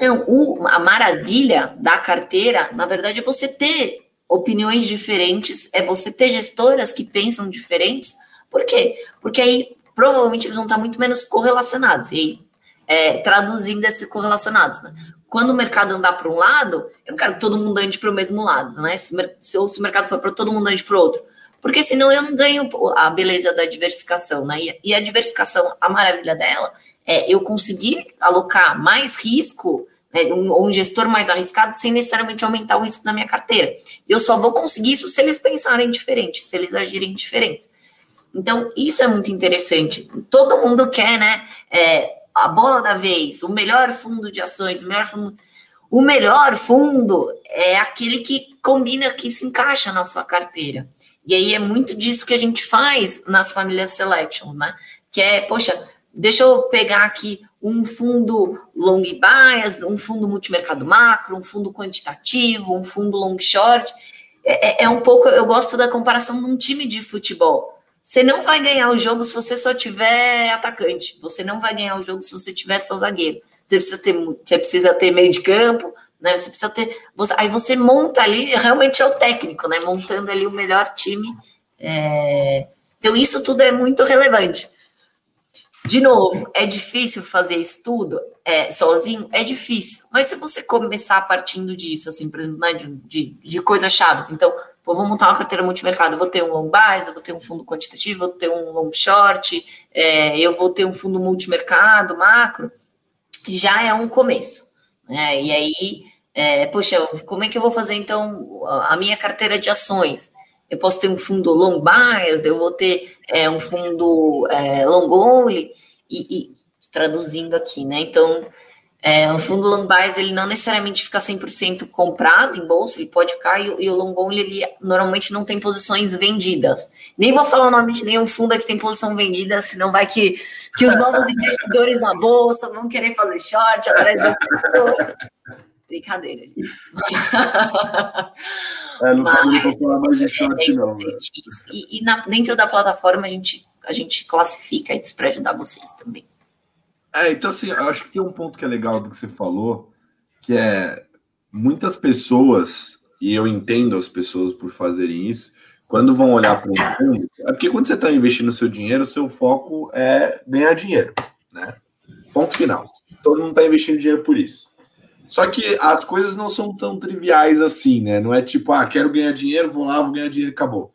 Não, a maravilha da carteira, na verdade, é você ter opiniões diferentes, é você ter gestoras que pensam diferentes. Por quê? Porque aí provavelmente eles vão estar muito menos correlacionados. E aí, é, traduzindo esses correlacionados, né? Quando o mercado andar para um lado, eu não quero que todo mundo ande para o mesmo lado, né? Se, se, ou se o mercado for para todo mundo ande para o outro porque senão eu não ganho a beleza da diversificação, né? E, a diversificação, a maravilha dela é eu conseguir alocar mais risco, né, um, um gestor mais arriscado, sem necessariamente aumentar o risco da minha carteira. Eu só vou conseguir isso se eles pensarem diferente, se eles agirem diferente. Então, isso é muito interessante. Todo mundo quer, né? É, a bola da vez, o melhor fundo de ações, o melhor fundo. O melhor fundo é aquele que combina, que se encaixa na sua carteira. E aí é muito disso que a gente faz nas famílias selection, né? Que é, poxa, deixa eu pegar aqui um fundo long bias, um fundo multimercado macro, um fundo quantitativo, um fundo long short. É, é, é um pouco, eu gosto da comparação de um time de futebol. Você não vai ganhar o jogo se você só tiver atacante. Você não vai ganhar o jogo se você tiver só zagueiro. Você precisa ter, você precisa ter meio de campo, né? Você precisa ter. Você, aí você monta ali, realmente é o técnico, né? Montando ali o melhor time. É... Então, isso tudo é muito relevante. De novo, é difícil fazer isso tudo é, sozinho? É difícil. Mas se você começar partindo disso, assim, por exemplo, né, de, de, de coisas chaves. Então, vou montar uma carteira multimercado, eu vou ter um long bias, eu vou ter um fundo quantitativo, eu vou ter um long short, é, eu vou ter um fundo multimercado, macro, já é um começo. Né? E aí, é, poxa, como é que eu vou fazer então a minha carteira de ações? Eu posso ter um fundo long bias, eu vou ter é, um fundo é, long only, e, e, traduzindo aqui, né? Então, É, o fundo long bias, ele não necessariamente fica 100% comprado em bolsa, ele pode ficar, e, e o long only, ele normalmente não tem posições vendidas. Nem vou falar o nome de nenhum fundo que tem posição vendida, senão vai que, que os novos investidores na bolsa vão querer fazer short atrás da pessoa. Brincadeira, gente. É, não Mas, falar mais de short, é não. E, e na, dentro da plataforma, a gente, a gente classifica esse para ajudar vocês também. É, então assim, eu acho que tem um ponto que é legal do que você falou, que é muitas pessoas, e eu entendo as pessoas por fazerem isso, quando vão olhar para um fundo, é porque quando você está investindo seu dinheiro, seu foco é ganhar dinheiro, né? Ponto final. Todo mundo está investindo dinheiro por isso. Só que as coisas não são tão triviais assim, né? Não é tipo, ah, quero ganhar dinheiro, vou lá, vou ganhar dinheiro acabou.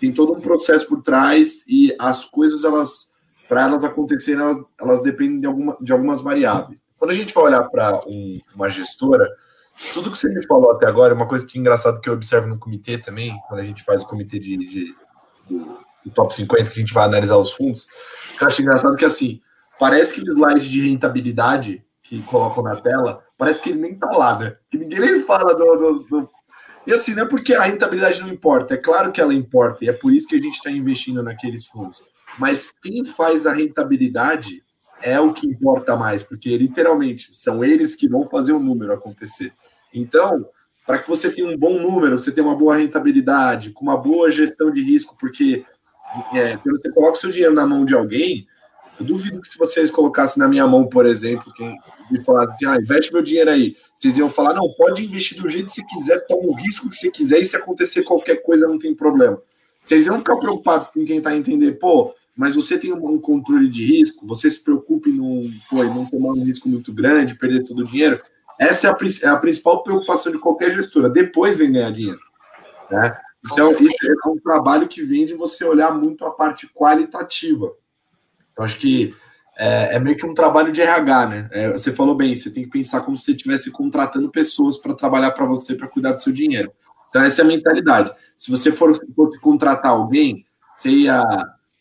Tem todo um processo por trás e as coisas, elas para elas acontecerem, elas, elas dependem de, alguma, de algumas variáveis. Quando a gente vai olhar para um, uma gestora, tudo que você me falou até agora, é uma coisa que é engraçado que eu observo no comitê também, quando a gente faz o comitê de, de do, top 50, que a gente vai analisar os fundos, eu acho engraçado que assim, parece que o slide de rentabilidade que colocam na tela, parece que ele nem tá lá, né? Que ninguém nem fala do, do, do... E assim, não é porque a rentabilidade não importa, é claro que ela importa, e é por isso que a gente está investindo naqueles fundos mas quem faz a rentabilidade é o que importa mais, porque literalmente são eles que vão fazer o número acontecer. Então, para que você tenha um bom número, você tenha uma boa rentabilidade, com uma boa gestão de risco, porque é, quando você coloca seu dinheiro na mão de alguém, eu duvido que se vocês colocassem na minha mão, por exemplo, quem me falasse assim, ah, investe meu dinheiro aí, vocês iam falar, não, pode investir do jeito que você quiser, toma o risco que você quiser, e se acontecer qualquer coisa, não tem problema. Vocês iam ficar preocupados com quem está a entender, pô, mas você tem um controle de risco, você se preocupe em não, pô, não tomar um risco muito grande, perder todo o dinheiro. Essa é a, é a principal preocupação de qualquer gestora. Depois vem ganhar dinheiro. Né? Então, isso é um trabalho que vem de você olhar muito a parte qualitativa. Então, acho que é, é meio que um trabalho de RH, né? É, você falou bem, você tem que pensar como se você estivesse contratando pessoas para trabalhar para você, para cuidar do seu dinheiro. Então, essa é a mentalidade. Se você for, fosse contratar alguém, você ia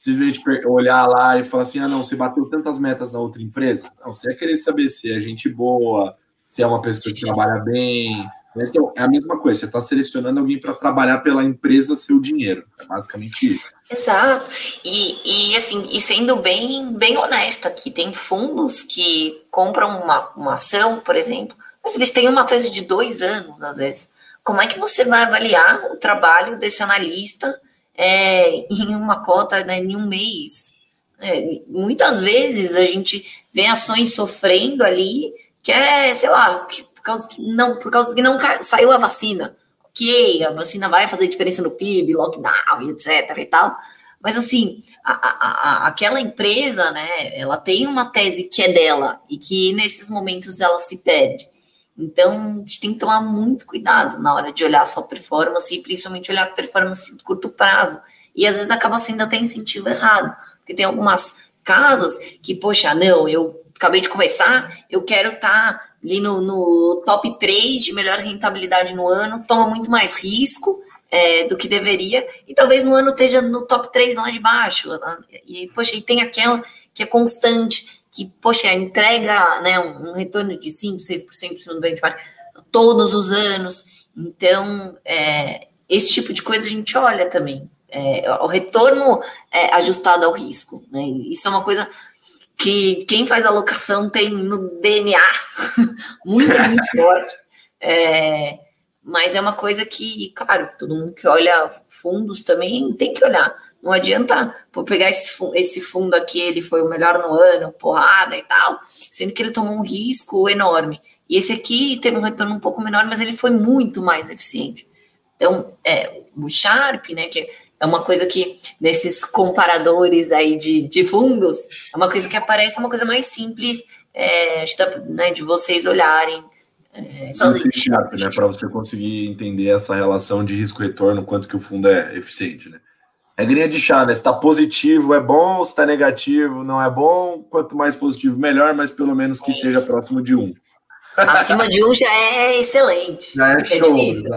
simplesmente olhar lá e falar assim: ah, não, você bateu tantas metas na outra empresa. Não, você ia querer saber se é gente boa, se é uma pessoa que trabalha bem. Então, é a mesma coisa, você está selecionando alguém para trabalhar pela empresa seu dinheiro. É basicamente isso. Exato. E, e assim, e sendo bem, bem honesta aqui, tem fundos que compram uma, uma ação, por exemplo, mas eles têm uma tese de dois anos, às vezes. Como é que você vai avaliar o trabalho desse analista? É, em uma cota né, em um mês. É, muitas vezes a gente vê ações sofrendo ali, que é, sei lá, por causa que não, por causa que não saiu a vacina. Ok, a vacina vai fazer diferença no PIB, lockdown, etc. e tal. Mas assim, a, a, a, aquela empresa, né, ela tem uma tese que é dela e que nesses momentos ela se perde. Então, a gente tem que tomar muito cuidado na hora de olhar sua performance e principalmente olhar performance de curto prazo. E às vezes acaba sendo até incentivo errado, porque tem algumas casas que, poxa, não, eu acabei de começar, eu quero estar tá ali no, no, top 3 de melhor rentabilidade no ano, toma muito mais risco é, do que deveria, e talvez no ano esteja no top 3 lá de baixo. E, poxa, e tem aquela que é constante, que, poxa, entrega né, um, retorno de 5%, 6% no benchmark todos os anos. Então, é, esse tipo de coisa a gente olha também. É, o retorno é ajustado ao risco. Né? Isso é uma coisa que quem faz alocação tem no DNA muito, muito forte. É, mas é uma coisa que, claro, todo mundo que olha fundos também tem que olhar. Não adianta pô, pegar esse, esse fundo aqui, ele foi o melhor no ano, porrada e tal, sendo que ele tomou um risco enorme. E esse aqui teve um retorno um pouco menor, mas ele foi muito mais eficiente. Então, é, o Sharp, né, que é uma coisa que nesses comparadores aí de, de fundos, é uma coisa que aparece, é uma coisa mais simples é, né, de vocês olharem é, sozinho. Sharp, né, para você conseguir entender essa relação de risco-retorno, quanto que o fundo é eficiente, né? Regrinha de chá, né? Se tá positivo é bom, se tá negativo não é bom. Quanto mais positivo, melhor, mas pelo menos que esteja é próximo de um. Acima de um já é excelente. Já é, é show. Difícil.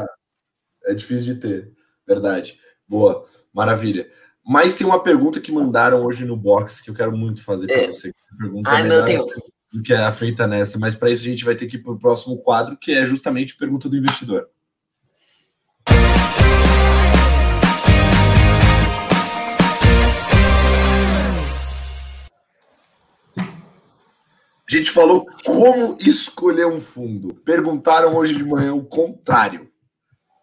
É difícil de ter, verdade. Boa, maravilha. Mas tem uma pergunta que mandaram hoje no box que eu quero muito fazer para é. você. Pergunta Ai, meu Deus. do que é feita nessa, mas para isso a gente vai ter que ir para o próximo quadro, que é justamente pergunta do investidor. A gente falou como escolher um fundo. Perguntaram hoje de manhã o contrário.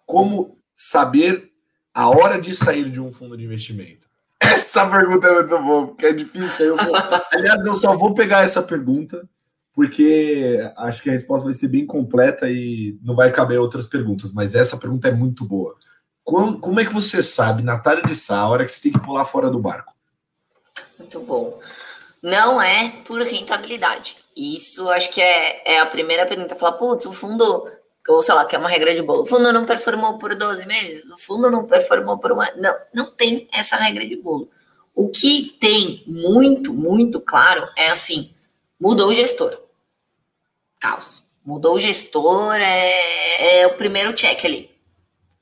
Como saber a hora de sair de um fundo de investimento? Essa pergunta é muito boa, porque é difícil. Eu vou... Aliás, eu só vou pegar essa pergunta, porque acho que a resposta vai ser bem completa e não vai caber outras perguntas, mas essa pergunta é muito boa. Como, como é que você sabe, na tarde de sá, a hora que você tem que pular fora do barco? Muito bom não é por rentabilidade. Isso acho que é, é a primeira pergunta. Falar, putz, o fundo, ou sei lá, que é uma regra de bolo, o fundo não performou por 12 meses, o fundo não performou por uma. Não, não tem essa regra de bolo. O que tem muito, muito claro é assim: mudou o gestor. Caos. Mudou o gestor, é, é o primeiro check ali.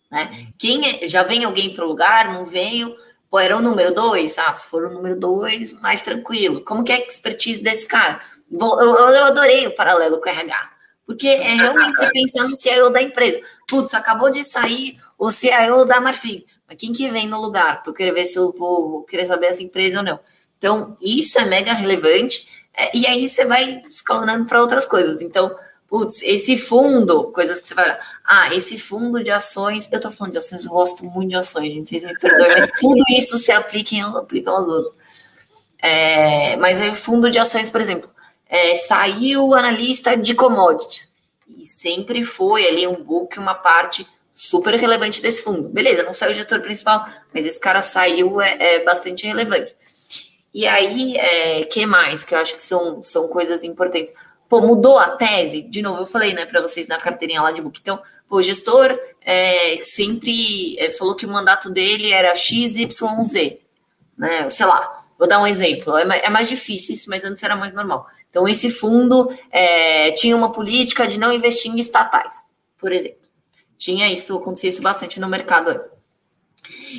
Né? Quem é, já vem alguém para o lugar, não veio Pô, era o número dois? Ah, se for o número dois, mais tranquilo. Como que é a expertise desse cara? Eu, eu adorei o paralelo com o RH. Porque é realmente você pensar no CIO da empresa. Putz, acabou de sair o CIO da Marfim. Mas quem que vem no lugar? Para eu querer ver se eu vou, vou querer saber essa empresa ou não. Então, isso é mega relevante. É, e aí você vai escalonando para outras coisas. Então, putz, esse fundo, coisas que você vai. Ah, esse fundo de ações, eu tô falando de ações, eu gosto muito de ações, gente, vocês me perdoem, mas tudo isso se aplica em aplicam aos outros. É, mas é fundo de ações, por exemplo, é, saiu analista de commodities, e sempre foi ali um book, uma parte super relevante desse fundo. Beleza, não saiu o gestor principal, mas esse cara saiu, é, é bastante relevante. E aí, é, que mais? Que eu acho que são, são coisas importantes. Pô, mudou a tese? De novo, eu falei, né, para vocês na carteirinha lá de book. Então, pô, o gestor é, sempre é, falou que o mandato dele era XYZ, né? Sei lá, vou dar um exemplo. É mais, é mais difícil isso, mas antes era mais normal. Então, esse fundo é, tinha uma política de não investir em estatais, por exemplo. Tinha isso, acontecia isso bastante no mercado antes.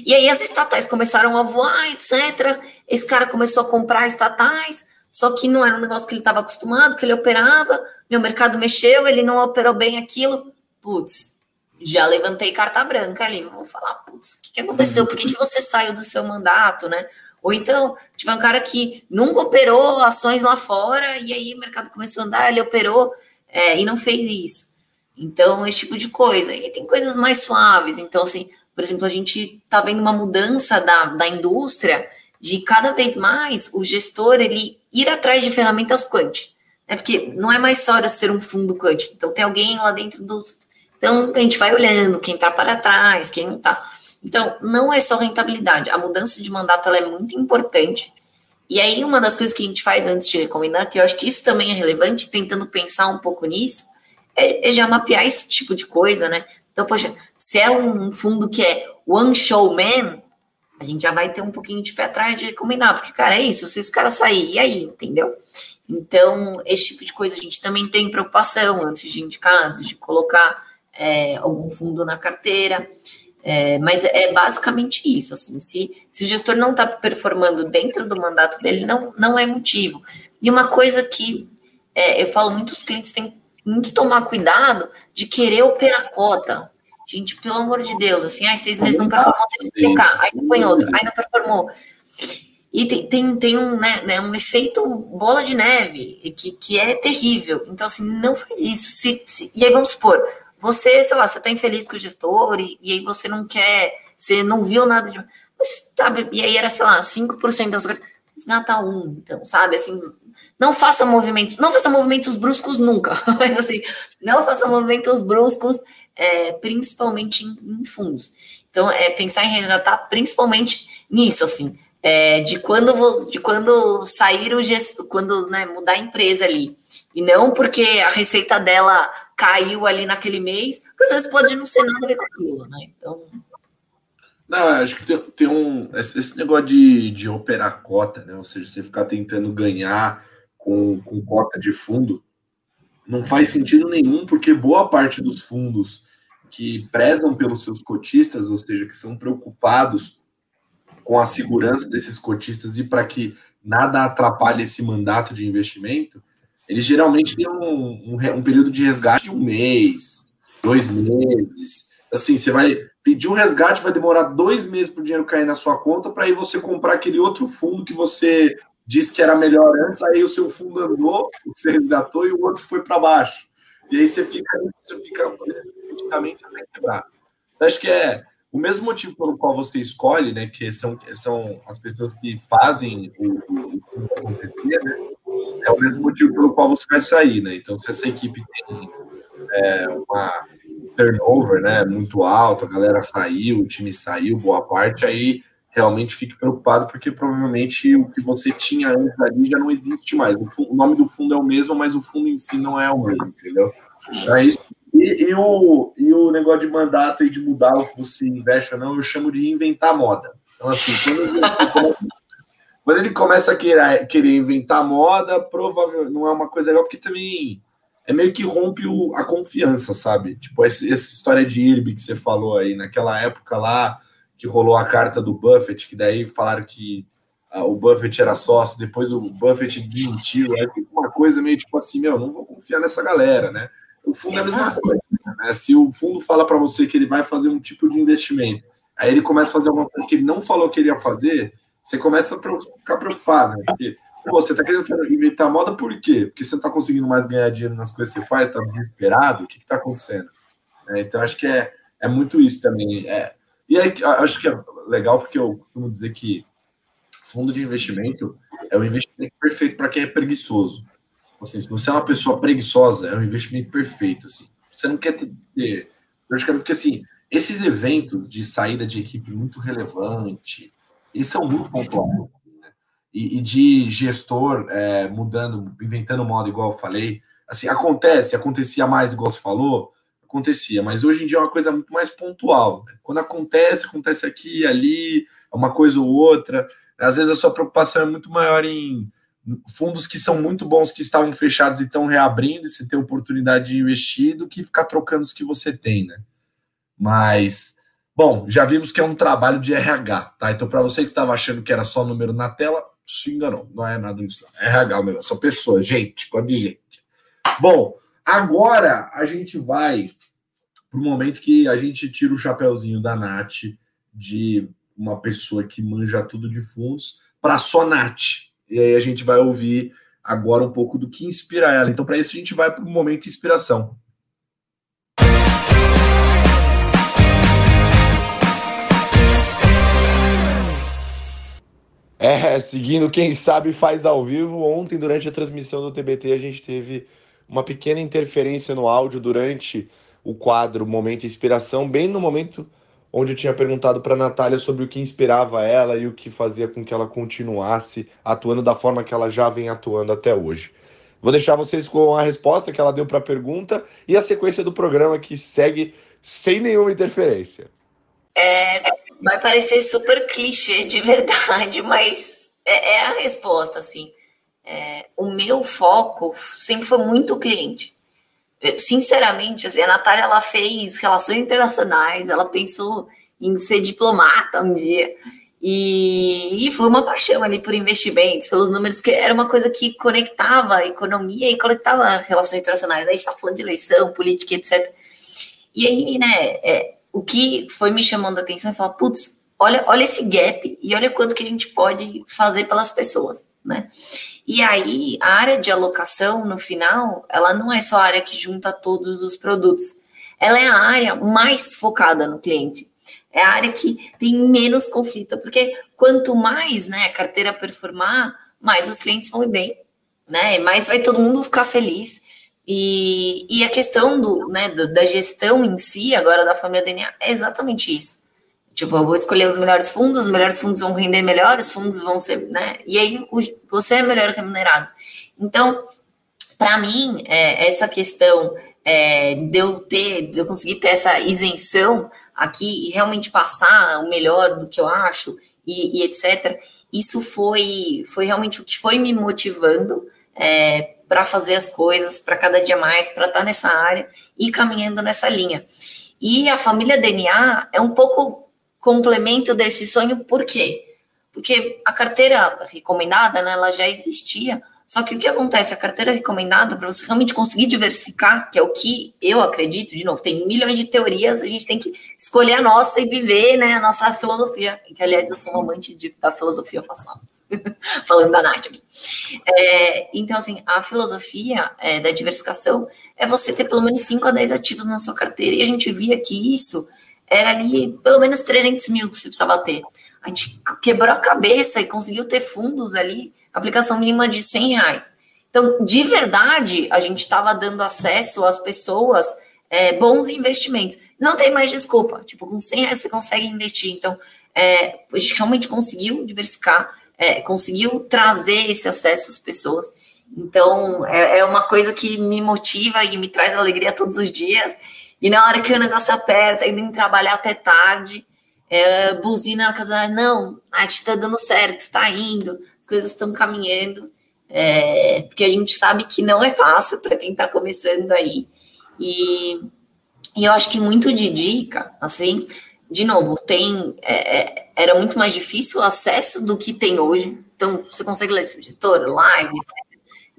E aí as estatais começaram a voar, etc. Esse cara começou a comprar estatais, só que não era um negócio que ele estava acostumado, que ele operava, meu mercado mexeu, ele não operou bem aquilo. Putz, já levantei carta branca ali. Vou falar, putz, o que, que aconteceu? Por que, que você saiu do seu mandato, né? Ou então, tive um cara que nunca operou ações lá fora, e aí o mercado começou a andar, ele operou é, e não fez isso. Então, esse tipo de coisa. E tem coisas mais suaves. Então, assim, por exemplo, a gente está vendo uma mudança da, da indústria de cada vez mais o gestor ele ir atrás de ferramentas quant. Né? Porque não é mais só ser um fundo quant. Então tem alguém lá dentro do. Então a gente vai olhando quem está para trás, quem não está. Então não é só rentabilidade. A mudança de mandato é muito importante. E aí uma das coisas que a gente faz antes de recomendar, que eu acho que isso também é relevante, tentando pensar um pouco nisso, é, é já mapear esse tipo de coisa, né? Então, poxa, se é um fundo que é one show man, a gente já vai ter um pouquinho de pé atrás de recomendar, porque, cara, é isso, se esse cara sair, e aí, entendeu? Então, esse tipo de coisa a gente também tem preocupação antes de indicar, antes de colocar é, algum fundo na carteira. É, mas é basicamente isso, assim, se, se o gestor não está performando dentro do mandato dele, não, não é motivo. E uma coisa que é, eu falo, muitos clientes têm muito tomar cuidado de querer operar cota. Gente, pelo amor de Deus, assim, ai, seis meses não performou, tem que trocar. Aí você põe outro, aí não performou. E tem, tem, tem um, né, né, um efeito bola de neve que, que é terrível. Então, assim, não faz isso. Se, se, e aí, vamos supor, você, sei lá, você tá infeliz com o gestor e, e aí você não quer, você não viu nada de. Mas, sabe, e aí era, sei lá, 5% das coisas. Resgata um, então, sabe? Assim, não faça movimentos, não faça movimentos bruscos nunca, mas assim, não faça movimentos bruscos é, principalmente em, em, fundos. Então, é pensar em resgatar principalmente nisso, assim, é, de quando de quando sair o gesto, quando né, mudar a empresa ali. E não porque a receita dela caiu ali naquele mês, porque às vezes pode não ser nada a ver com aquilo, né? Então. Não, acho que tem, tem um. Esse negócio de, de operar cota, né? Ou seja, você ficar tentando ganhar com, com cota de fundo, não faz sentido nenhum, porque boa parte dos fundos que prezam pelos seus cotistas, ou seja, que são preocupados com a segurança desses cotistas e para que nada atrapalhe esse mandato de investimento, Eles geralmente têm um, um, um período de resgate de um mês, dois meses. Assim, você vai pedir um resgate, vai demorar dois meses para o dinheiro cair na sua conta, para aí você comprar aquele outro fundo que você disse que era melhor antes, aí o seu fundo andou, você resgatou e o outro foi para baixo. E aí você fica, você fica praticamente até quebrar. Acho que é o mesmo motivo pelo qual você escolhe, né? Que são, são as pessoas que fazem o, o, o acontecer, né? É o mesmo motivo pelo qual você vai sair, né? Então, se essa equipe tem é, uma turnover, né, muito alto, a galera saiu, o time saiu, boa parte, aí realmente fique preocupado, porque provavelmente o que você tinha antes ali já não existe mais. O, o nome do fundo é o mesmo, mas o fundo em si não é o mesmo, entendeu? Então, é isso e, e, o, e o negócio de mandato e de mudar o que você investe ou não, eu chamo de inventar moda. Então, assim, quando ele começa, quando ele começa a querer, querer inventar moda, provavelmente não é uma coisa legal, porque também é meio que rompe o, a confiança, sabe? Tipo, essa, essa história de IRB que você falou aí, naquela época lá, que rolou a carta do Buffett, que daí falaram que ah, o Buffett era sócio, depois o Buffett desmentiu, é uma coisa meio tipo assim, meu, não vou confiar nessa galera, né? O fundo Exato. é a mesma coisa. Né? Se o fundo fala para você que ele vai fazer um tipo de investimento, aí ele começa a fazer alguma coisa que ele não falou que ele ia fazer, você começa a ficar preocupado, né? Porque pô, você está querendo inventar moda por quê? Porque você não está conseguindo mais ganhar dinheiro nas coisas que você faz, está desesperado, o que está acontecendo? É, então, acho que é, é muito isso também. É, e aí, acho que é legal, porque eu costumo dizer que fundo de investimento é o investimento perfeito para quem é preguiçoso. Assim, se você é uma pessoa preguiçosa, é um investimento perfeito. Assim. Você não quer ter. Logicamente, porque assim, esses eventos de saída de equipe muito relevante, eles são muito pontuais. Né? E, e, de gestor é, mudando, inventando moda, igual eu falei. Assim, acontece, acontecia mais, igual você falou, acontecia, mas hoje em dia é uma coisa muito mais pontual. Né? Quando acontece, acontece aqui, ali, é uma coisa ou outra. Às vezes a sua preocupação é muito maior em fundos que são muito bons, que estavam fechados e estão reabrindo, e você tem oportunidade de investir, do que ficar trocando os que você tem, né? Mas, bom, já vimos que é um trabalho de RH, tá? Então, para você que estava achando que era só número na tela, se enganou, não é nada disso. Não. É RH mesmo, são pessoas, gente, quando de gente. Bom, agora a gente vai para o momento que a gente tira o chapéuzinho da Nath, de uma pessoa que manja tudo de fundos, para só Nath. E aí a gente vai ouvir agora um pouco do que inspira ela. Então, para isso, a gente vai para o momento de inspiração. É, seguindo quem sabe faz ao vivo. Ontem, durante a transmissão do TBT, a gente teve uma pequena interferência no áudio durante o quadro Momento Inspiração, bem no momento onde eu tinha perguntado para Natália sobre o que inspirava ela e o que fazia com que ela continuasse atuando da forma que ela já vem atuando até hoje. Vou deixar vocês com a resposta que ela deu para a pergunta e a sequência do programa que segue sem nenhuma interferência. É, vai parecer super clichê de verdade, mas é, é a resposta, assim. É, o meu foco sempre foi muito cliente sinceramente, assim, a Natália ela fez relações internacionais, ela pensou em ser diplomata um dia. E, e, foi uma paixão ali por investimentos, pelos números, que era uma coisa que conectava economia e conectava relações internacionais. Aí a gente está falando de eleição, política, etc. E aí, né, é, o que foi me chamando a atenção é falar, putz, olha, olha esse gap e olha quanto que a gente pode fazer pelas pessoas, né? E aí, a área de alocação, no final, ela não é só a área que junta todos os produtos. Ela é a área mais focada no cliente. É a área que tem menos conflito, porque quanto mais né, a carteira performar, mais os clientes vão ir bem, né? Mais vai todo mundo ficar feliz. E, e a questão do, né, do, da gestão em si, agora da família DNA, é exatamente isso. Tipo, eu vou escolher os melhores fundos, os melhores fundos vão render melhor, os fundos vão ser, né? E aí você é melhor remunerado. Então, para mim, é, essa questão é, de eu ter, de eu conseguir ter essa isenção aqui e realmente passar o melhor do que eu acho e, e etc. Isso foi, foi realmente o que foi me motivando é, para fazer as coisas, para cada dia mais, para estar tá nessa área e caminhando nessa linha. E a família DNA é um pouco complemento desse sonho, por quê? Porque a carteira recomendada, né, ela já existia, Só que o que acontece? A carteira recomendada, para você realmente conseguir diversificar, que é o que eu acredito, de novo, tem milhões de teorias, a gente tem que escolher a nossa e viver né, a nossa filosofia. Que, aliás, eu sou um amante de, da filosofia, eu faço mal. Falando da Nath aqui. É, então, assim, a filosofia é, da diversificação é você ter pelo menos 5 a 10 ativos na sua carteira. E a gente via que isso era ali pelo menos 300 mil que você precisava ter. A gente quebrou a cabeça e conseguiu ter fundos ali aplicação mínima de 100 reais. Então, de verdade, a gente estava dando acesso às pessoas é, bons investimentos. Não tem mais desculpa. Tipo, com 100 reais você consegue investir. Então, é, a gente realmente conseguiu diversificar, é, conseguiu trazer esse acesso às pessoas. Então, é, é, uma coisa que me motiva e me traz alegria todos os dias. E na hora que o negócio aperta, indo trabalhar até tarde, é, buzina na casa, não, a gente tá dando certo, tá indo coisas estão caminhando, é, porque a gente sabe que não é fácil para quem está começando aí. E, e, eu acho que muito de dica, assim, de novo, tem é, é, era muito mais difícil o acesso do que tem hoje. Então, você consegue ler gestor, live, etc.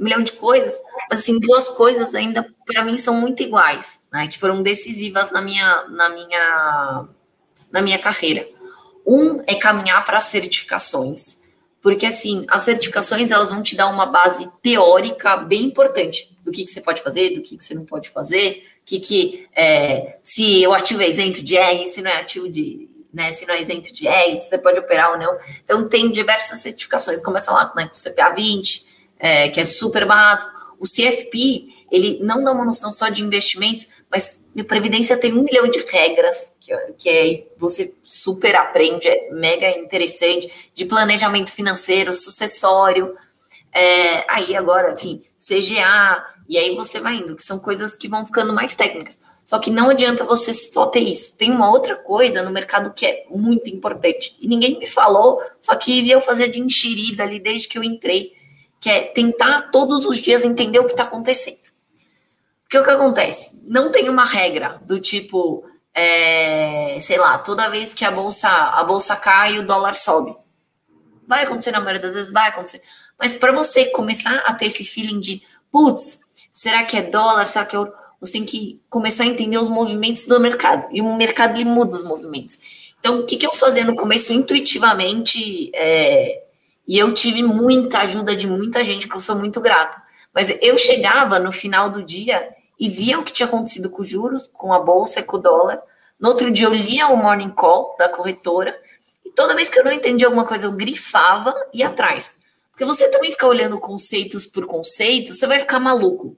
Milhão de coisas, mas assim, duas coisas ainda para mim são muito iguais, né? Que foram decisivas na minha, na minha, na minha carreira. Um é caminhar para certificações porque assim, as certificações elas vão te dar uma base teórica bem importante do que, que você pode fazer, do que, que você não pode fazer, que, que é, se o ativo é isento de R, se não é ativo de, né, se não é isento de R, se você pode operar ou não. Então tem diversas certificações, começa lá né, com o CPA 20, é, que é super básico. O CFP, ele não dá uma noção só de investimentos, mas minha Previdência tem um milhão de regras, que, que é, você super aprende, é mega interessante, de planejamento financeiro, sucessório, é, aí agora, enfim, CGA, e aí você vai indo, que são coisas que vão ficando mais técnicas. Só que não adianta você só ter isso. Tem uma outra coisa no mercado que é muito importante, e ninguém me falou, só que eu fazia de enxerida ali desde que eu entrei, que é tentar todos os dias entender o que está acontecendo. Porque o que acontece? Não tem uma regra do tipo, é, sei lá, toda vez que a bolsa, a bolsa cai, o dólar sobe. Vai acontecer na maioria das vezes, vai acontecer. Mas para você começar a ter esse feeling de, putz, será que é dólar, será que é ouro? Você tem que começar a entender os movimentos do mercado. E o mercado ele muda os movimentos. Então, o que, que eu fazia no começo intuitivamente? É, e eu tive muita ajuda de muita gente, que eu sou muito grata. Mas eu chegava no final do dia e via o que tinha acontecido com os juros, com a bolsa e com o dólar. No outro dia eu lia o morning call da corretora e toda vez que eu não entendia alguma coisa eu grifava e ia atrás. Porque você também ficar olhando conceitos por conceitos, você vai ficar maluco.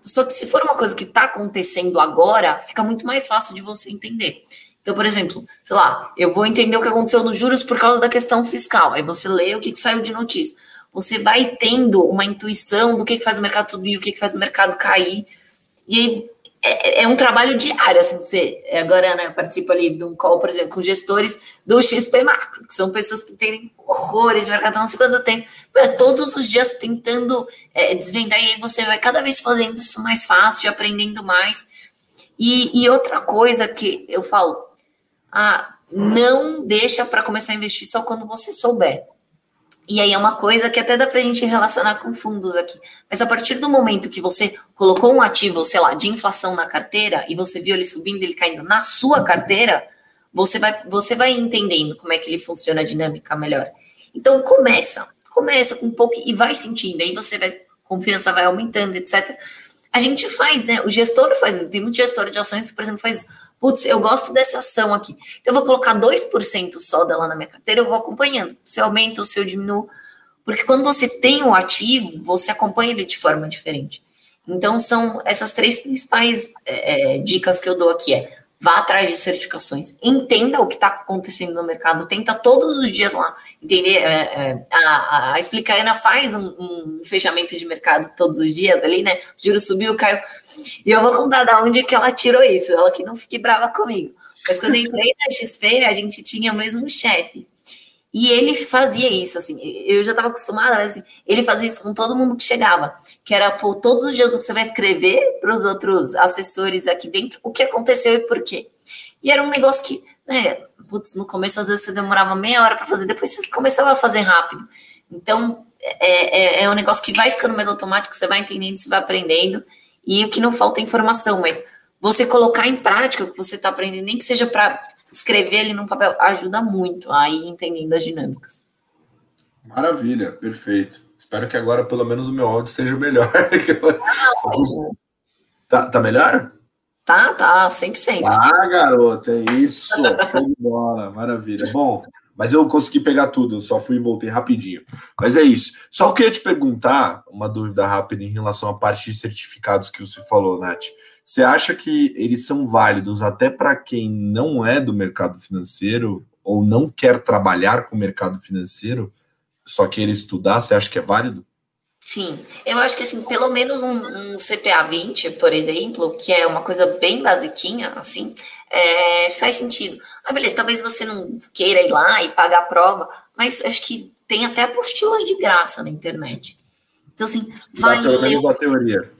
Só que se for uma coisa que está acontecendo agora, fica muito mais fácil de você entender. Então, por exemplo, sei lá, eu vou entender o que aconteceu nos juros por causa da questão fiscal. Aí você lê o que, que saiu de notícia. Você vai tendo uma intuição do que, que faz o mercado subir, o que, que faz o mercado cair. E aí é, é, um trabalho diário, assim, você agora né, participa ali de um call, por exemplo, com gestores do XP Macro, que são pessoas que têm horrores de mercado, não sei quanto tempo, é todos os dias tentando é, desvendar, e aí você vai cada vez fazendo isso mais fácil, aprendendo mais. E, e outra coisa que eu falo, ah, não deixa para começar a investir só quando você souber. E aí é uma coisa que até dá para a gente relacionar com fundos aqui. Mas a partir do momento que você colocou um ativo, sei lá, de inflação na carteira e você viu ele subindo, ele caindo na sua carteira, você vai, você vai entendendo como é que ele funciona a dinâmica melhor. Então começa, começa com um pouco e vai sentindo. Aí você vai, confiança vai aumentando, etc. A gente faz, né? O gestor faz, tem muito gestor de ações que, por exemplo, faz putz, eu gosto dessa ação aqui. Então, eu vou colocar 2% só dela na minha carteira, eu vou acompanhando. Se eu aumento ou se eu diminuo. Porque quando você tem um ativo, você acompanha ele de forma diferente. Então, são essas três principais é, é dicas que eu dou aqui. É, vá atrás de certificações, entenda o que está acontecendo no mercado, tenta todos os dias lá entender. É, é, a, a Explicaena faz um, um, fechamento de mercado todos os dias ali, né? O juro subiu, caiu. E eu vou contar da onde que ela tirou isso, ela que não fique brava comigo. Mas quando eu entrei na XP, a gente tinha o mesmo chefe. E ele fazia isso, assim, eu já estava acostumada, mas assim, ele fazia isso com todo mundo que chegava, que era, pô, todos os dias você vai escrever para os outros assessores aqui dentro o que aconteceu e por quê. E era um negócio que, né, putz, no começo às vezes você demorava meia hora para fazer, depois você começava a fazer rápido. Então, é, é, é um negócio que vai ficando mais automático, você vai entendendo, você vai aprendendo, e o que não falta é informação, mas você colocar em prática o que você está aprendendo, nem que seja para escrever ali no papel, ajuda muito aí entendendo as dinâmicas. Maravilha, perfeito. Espero que agora pelo menos o meu áudio esteja melhor. Tá, tá melhor? Tá, tá, 100%. Ah, garoto, é isso. Show de bola, maravilha. Bom, mas eu consegui pegar tudo, só fui e voltei rapidinho. Mas é isso. Só queria te perguntar, uma dúvida rápida em relação à parte de certificados que você falou, Nath. Você acha que eles são válidos até para quem não é do mercado financeiro ou não quer trabalhar com o mercado financeiro, só queira estudar? Você acha que é válido? Sim, eu acho que assim, pelo menos um, um, CPA 20, por exemplo, que é uma coisa bem basiquinha, assim, é, faz sentido. Ah, beleza, talvez você não queira ir lá e pagar a prova, mas acho que tem até apostilas de graça na internet. Então, assim, valeu. Bateu teoria.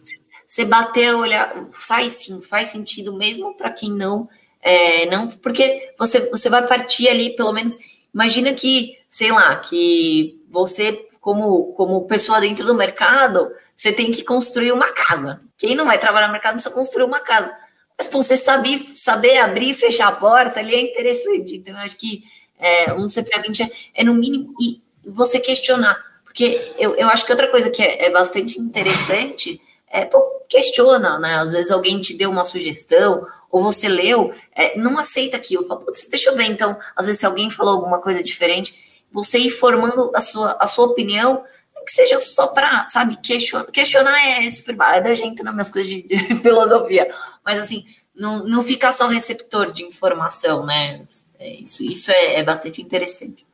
Você bateu, olha, faz sim, faz sentido mesmo para quem não, é, não, porque você, você vai partir ali, pelo menos, imagina que, sei lá, que você como, como pessoa dentro do mercado, você tem que construir uma casa. Quem não vai trabalhar no mercado precisa construir uma casa. Mas pô, você saber, saber abrir e fechar a porta ali é interessante. Então, eu acho que é, um CPA 20 é, é, no mínimo e você questionar. Porque eu, eu acho que outra coisa que é, é bastante interessante é, pô, questiona, né? Às vezes alguém te deu uma sugestão, ou você leu, é, não aceita aquilo. Fala, putz, deixa eu ver, então, às vezes se alguém falou alguma coisa diferente, você ir formando a sua, a sua opinião, que seja só para, sabe, questionar. Questionar é super é da gente nas minhas coisas de, de, filosofia, mas assim, não, não ficar só receptor de informação, né? É, isso, isso é, é bastante interessante.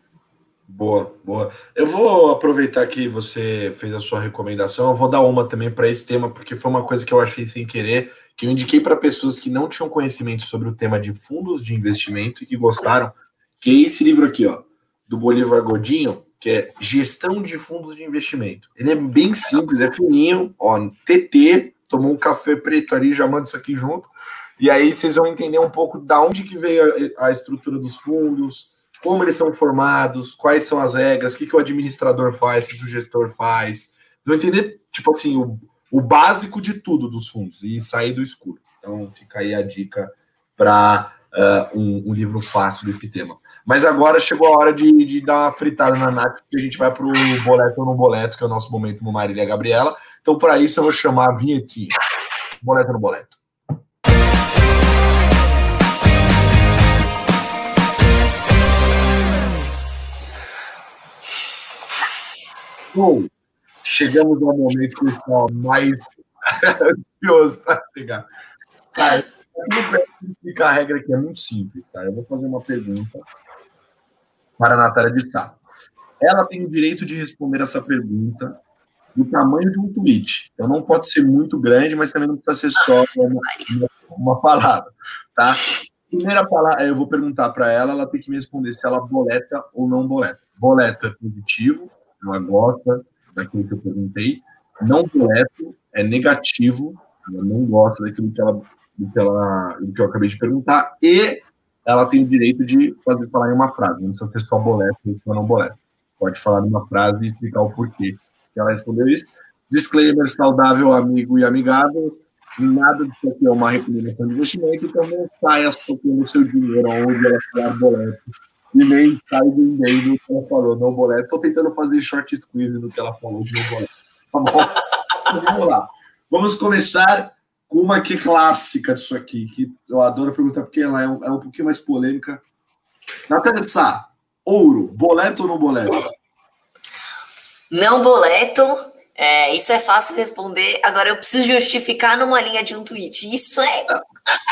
Boa, boa. Eu vou aproveitar que você fez a sua recomendação, eu vou dar uma também para esse tema, porque foi uma coisa que eu achei sem querer, que eu indiquei para pessoas que não tinham conhecimento sobre o tema de fundos de investimento e que gostaram, que é esse livro aqui, ó, do Bolívar Godinho, que é Gestão de Fundos de Investimento. Ele é bem simples, é fininho, ó, TT, tomou um café preto ali, já manda isso aqui junto, e aí vocês vão entender um pouco da onde que veio a, a estrutura dos fundos, como eles são formados, quais são as regras, o que, que o administrador faz, o que, que o gestor faz. Vão entender, tipo assim, o, o básico de tudo dos fundos e sair do escuro. Então fica aí a dica para uh, um, um, livro fácil desse tema. Mas agora chegou a hora de, de dar uma fritada na Nath, porque a gente vai para o boleto ou no boleto, que é o nosso momento no Marília Gabriela. Então, para isso, eu vou chamar a vinhetinha. Boleto no boleto. Bom, chegamos ao momento que eu estou mais ansioso para chegar. Eu explicar a regra aqui, é muito simples, tá? Eu vou fazer uma pergunta para a Natália de Sá. Ela tem o direito de responder essa pergunta do tamanho de um tweet. Então não pode ser muito grande, mas também não precisa ser só uma, uma palavra, tá? Primeira palavra, eu vou perguntar para ela, ela tem que me responder se ela boleta ou não boleta. Boleto é positivo, ela gosta daquilo que eu perguntei. Não boleto é negativo, ela não gosta daquilo que ela do que, ela, do que eu acabei de perguntar, e ela tem o direito de fazer falar em uma frase, não precisa ser só boleto ou não boleto. Pode falar numa frase e explicar o porquê que ela respondeu isso. Disclaimer saudável, amigo e amigável. Nada disso aqui é uma recomendação de investimento, então não saia tocando o seu dinheiro onde ela falar boleto. E nem sai vendendo o que ela falou, não boleto. Estou tentando fazer short squeeze no que ela falou, não boleto. Tá bom? Vamos lá. Vamos começar com uma que é clássica disso aqui, que eu adoro perguntar porque ela é um, é um pouquinho mais polêmica. Natália Sá, ouro, boleto ou não boleto? Não boleto. É, isso é fácil responder. Agora eu preciso justificar numa linha de um tweet. Isso é.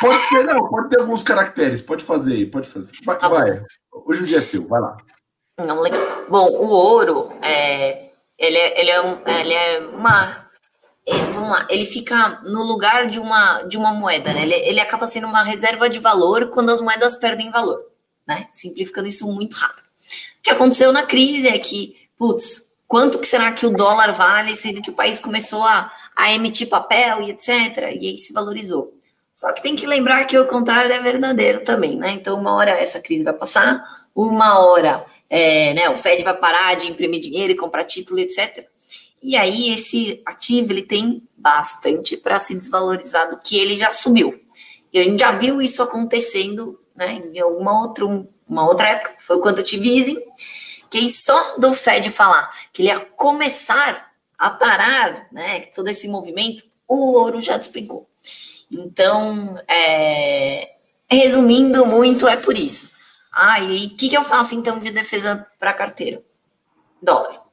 Pode ter, não, pode ter alguns caracteres. Pode fazer aí, pode fazer. Vai, tá vai. Hoje o dia é seu, vai lá. Não, bom, o ouro, é, ele, é, ele, é um, ele é uma vamos lá, ele fica no lugar de uma, de uma moeda, né? Ele, ele acaba sendo uma reserva de valor quando as moedas perdem valor, né? Simplificando isso muito rápido. O que aconteceu na crise é que, putz, quanto que será que o dólar vale, sendo que o país começou a, a emitir papel e etc., e aí se valorizou. Só que tem que lembrar que o contrário é verdadeiro também, né? Então, uma hora essa crise vai passar, uma hora é, né, o Fed vai parar de imprimir dinheiro e comprar título, etc. E aí esse ativo ele tem bastante para se desvalorizar do que ele já subiu. E a gente já viu isso acontecendo né, em alguma outra, uma outra época, foi o quantitative easing, que só do Fed falar que ele ia começar a parar né, todo esse movimento, o ouro já despencou. Então, é, resumindo muito, é por isso. Ah, e o que, que eu faço então de defesa para carteira? Dólar.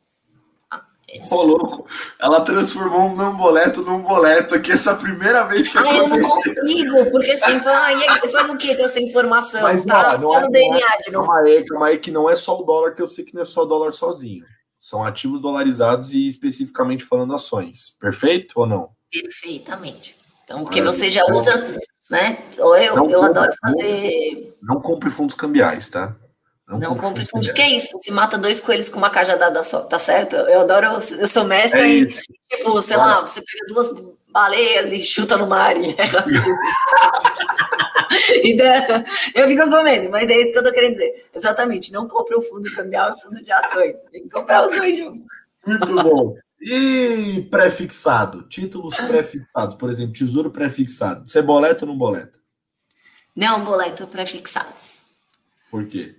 Ô, louco, ela transformou um não boleto num boleto aqui, essa primeira vez que ah, aconteceu. eu não consigo, porque assim, fala, ah, e aí, você faz o que com essa informação? Mas, tá, não, não, tá no é, DNA não é, de novo. Calma aí, calma aí, que não é só o dólar, que eu sei que não é só o dólar sozinho. São ativos dolarizados e especificamente falando ações. Perfeito ou não? Perfeitamente. Então, porque você já usa, né? Eu, eu compre, adoro fazer. Não compre fundos cambiais, tá? Não, não compre fundo. Que é isso? Você mata dois coelhos com uma cajadada só, tá certo? Eu adoro, eu sou mestre é em, tipo, sei lá, você pega duas baleias e chuta no mar e então, eu fico com medo, mas é isso que eu tô querendo dizer. Exatamente, não compre o fundo cambial e o fundo de ações. Tem que comprar os dois juntos. Muito bom. E pré-fixado? Títulos pré-fixados, por exemplo, tesouro pré-fixado. Você boleta ou não boleta? Não boleto pré-fixados. Por quê?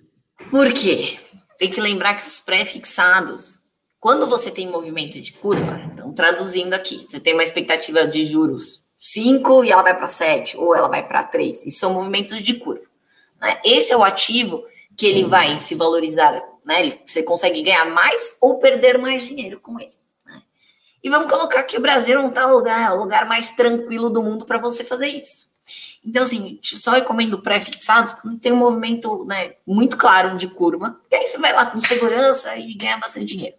Por quê? Tem que lembrar que os pré-fixados, quando você tem movimento de curva, então traduzindo aqui, você tem uma expectativa de juros 5 e ela vai para 7, ou ela vai para 3, e são movimentos de curva. Né? Esse é o ativo que ele vai se valorizar, né? Você consegue ganhar mais ou perder mais dinheiro com ele. Né? E vamos colocar que o Brasil não está o lugar, o lugar mais tranquilo do mundo para você fazer isso. Então, assim, só recomendo pré-fixados quando tem um movimento né, muito claro de curva, que aí você vai lá com segurança e ganha bastante dinheiro.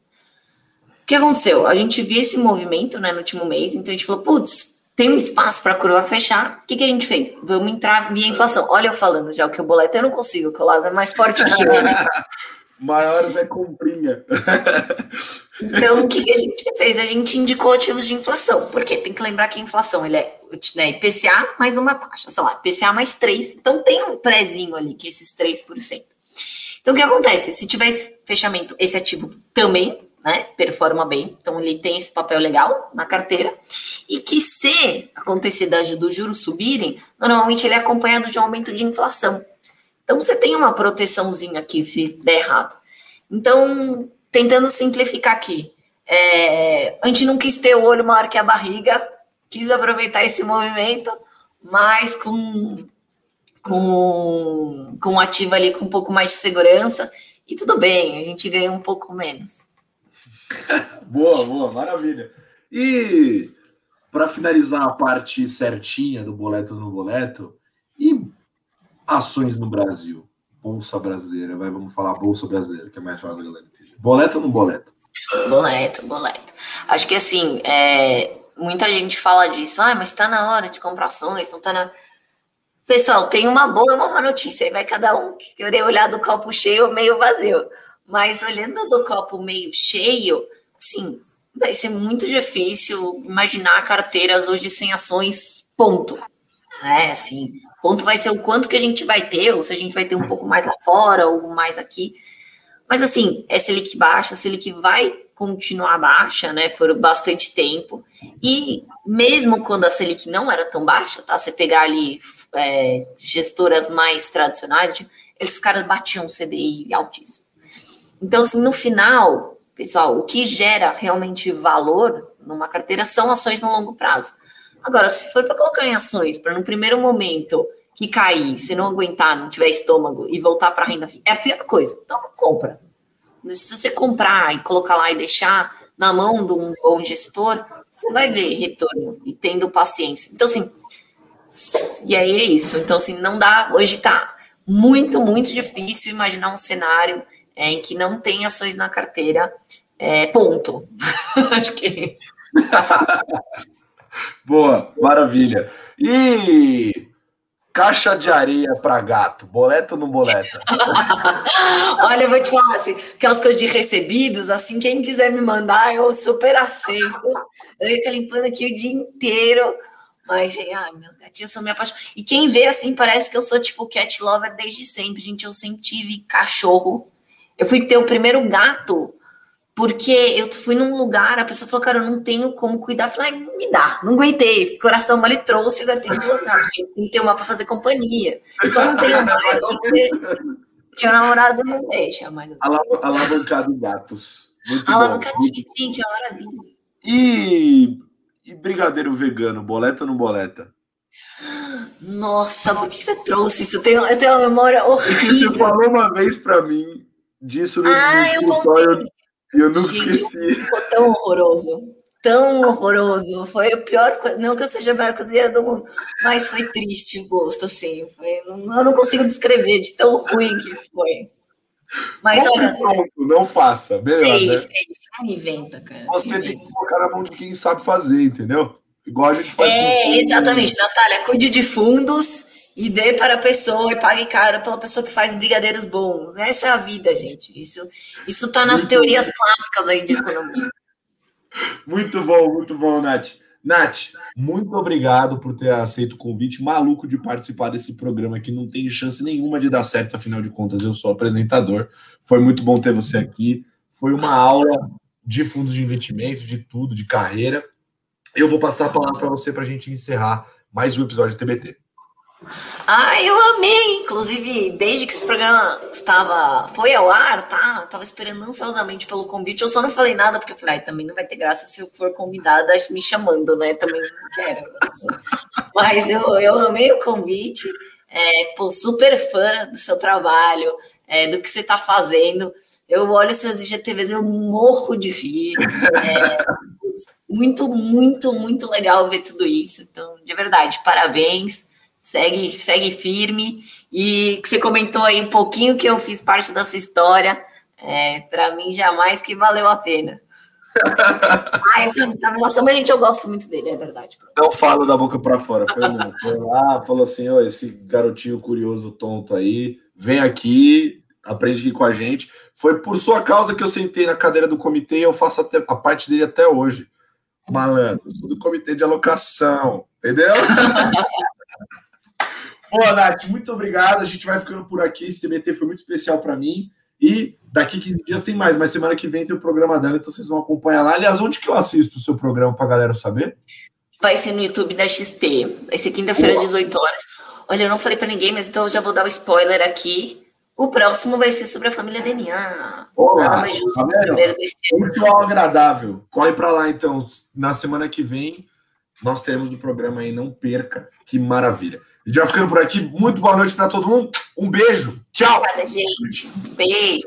O que aconteceu? A gente viu esse movimento né, no último mês, então a gente falou, putz, tem um espaço para a curva fechar. O que, que a gente fez? Vamos entrar via inflação. Olha eu falando já, que o boleto eu não consigo, que o Lázaro é mais forte que eu. Maiores é comprinha. Então, o que, a gente fez? A gente indicou ativos de inflação, porque tem que lembrar que a inflação ele é né, IPCA mais uma taxa, sei lá, IPCA mais 3. Então, tem um prézinho ali, que é esses 3%. Então, o que acontece? Se tiver esse fechamento, esse ativo também né, performa bem, então ele tem esse papel legal na carteira, e que se acontecer dos juros subirem, normalmente ele é acompanhado de um aumento de inflação. Então você tem uma proteçãozinha aqui se der errado. Então, tentando simplificar aqui, é, a gente não quis ter o olho maior que a barriga, quis aproveitar esse movimento, mas com, com, com um ativo ali com um pouco mais de segurança, e tudo bem, a gente ganha um pouco menos. boa, boa, maravilha. E para finalizar a parte certinha do boleto no boleto, e ações no Brasil? Bolsa brasileira, vai, vamos falar bolsa brasileira, que é mais fácil a galera entender. Boleto ou não boleto? Boleto, boleto. Acho que assim, é, muita gente fala disso, ah, mas está na hora de comprar ações, não está na. Pessoal, tem uma boa e uma má notícia, aí vai cada um querer olhar do copo cheio ou meio vazio. Mas olhando do copo meio cheio, sim, vai ser muito difícil imaginar carteiras hoje sem ações, ponto. É, assim, ponto vai ser o quanto que a gente vai ter, ou se a gente vai ter um pouco mais lá fora, ou mais aqui. Mas assim, é Selic baixa, Selic vai continuar baixa, né, por bastante tempo. E mesmo quando a Selic não era tão baixa, tá? Você pegar ali é, gestoras mais tradicionais, esses caras batiam CDI altíssimo. Então, assim, no final, pessoal, o que gera realmente valor numa carteira são ações no longo prazo. Agora, se for para colocar em ações, para no primeiro momento que cair, se não aguentar, não tiver estômago e voltar para a renda é a pior coisa. Então, compra. Se você comprar e colocar lá e deixar na mão de um bom gestor, você vai ver retorno e tendo paciência. Então, assim, e aí é isso. Então, assim, não dá. Hoje está muito, muito difícil imaginar um cenário é, em que não tem ações na carteira. É, ponto. Acho que. Tá Boa, maravilha. E caixa de areia para gato, boleto ou não boleto? Olha, eu vou te falar assim, aquelas coisas de recebidos, assim, quem quiser me mandar, eu super aceito. Eu ia limpando aqui o dia inteiro. Mas, ai, meus gatinhos são minha paixão. E quem vê assim, parece que eu sou tipo cat lover desde sempre, gente. Eu sempre tive cachorro. Eu fui ter o primeiro gato porque eu fui num lugar, a pessoa falou, cara, eu não tenho como cuidar. Eu falei, me dá, não aguentei. Coração mal trouxe, agora tenho duas gatas, tem que ter uma para fazer companhia. Eu só não tenho mais, porque, porque o namorado não deixa mais. Alavancado em gatos. Alavancadinho, gente, é maravilha. E, e brigadeiro vegano, boleta ou não boleta? Nossa, por que você trouxe isso? Eu tenho, eu tenho uma memória horrível. Você falou uma vez para mim disso no, ah, no escritório e eu nunca Gente, esqueci. Ficou tão horroroso. Tão horroroso. Foi a pior coisa. Não que eu seja a melhor cozinheira do mundo, mas foi triste o gosto, assim. Foi, não, eu não consigo descrever de tão ruim que foi. Mas olha. Pronto, não faça. Melhor, é isso, né? é isso. Não inventa, cara. Você inventa. tem que colocar na mão de quem sabe fazer, entendeu? Igual a gente faz. É, exatamente, Natália. Cuide de fundos e dê para a pessoa e pague caro pela pessoa que faz brigadeiros bons. Essa é a vida, gente. Isso isso tá nas muito teorias bom. clássicas aí de economia. Muito bom, muito bom, Nath. Nath, muito obrigado por ter aceito o convite maluco de participar desse programa que não tem chance nenhuma de dar certo, afinal de contas, eu sou apresentador. Foi muito bom ter você aqui. Foi uma aula de fundos de investimento, de tudo, de carreira. Eu vou passar a palavra para você para a gente encerrar mais um episódio de TBT. Ah, eu amei! Inclusive, desde que esse programa estava foi ao ar, tá? Tava esperando ansiosamente pelo convite. Eu só não falei nada porque eu falei, também não vai ter graça se eu for convidada me chamando, né? Também não quero. Mas eu, eu amei o convite. É, pô, super fã do seu trabalho, é, do que você está fazendo. Eu olho seus IGTVs, eu morro de rir. É, muito, muito, muito legal ver tudo isso. Então, de verdade, parabéns segue, segue firme. E que você comentou aí um pouquinho que eu fiz parte dessa história. É, para mim, jamais que valeu a pena. Ai, nossa, mas gente, eu gosto muito dele, é verdade. Não falo da boca para fora. Foi, foi lá, falou assim: ó, esse garotinho curioso, tonto aí, vem aqui, aprende aqui com a gente. Foi por sua causa que eu sentei na cadeira do comitê e eu faço até, a parte dele até hoje. Malandro, do comitê de alocação, entendeu? Boa, Nath, muito obrigado. A gente vai ficando por aqui. Esse TBT foi muito especial para mim. E daqui 15 dias tem mais, mas semana que vem tem o programa dela, então vocês vão acompanhar lá. Aliás, onde que eu assisto o seu programa para galera saber? Vai ser no YouTube da XP. Vai ser quinta-feira às 18 horas. Olha, eu não falei para ninguém, mas então eu já vou dar um spoiler aqui. O próximo vai ser sobre a família DNA. Olá, Nada mais justo tá primeiro desse Muito agradável. Corre para lá, então. Na semana que vem, nós teremos o programa aí. Não perca. Que maravilha. A gente vai ficando por aqui. Muito boa noite para todo mundo. Um beijo. Tchau. Obrigada, gente. Beijo.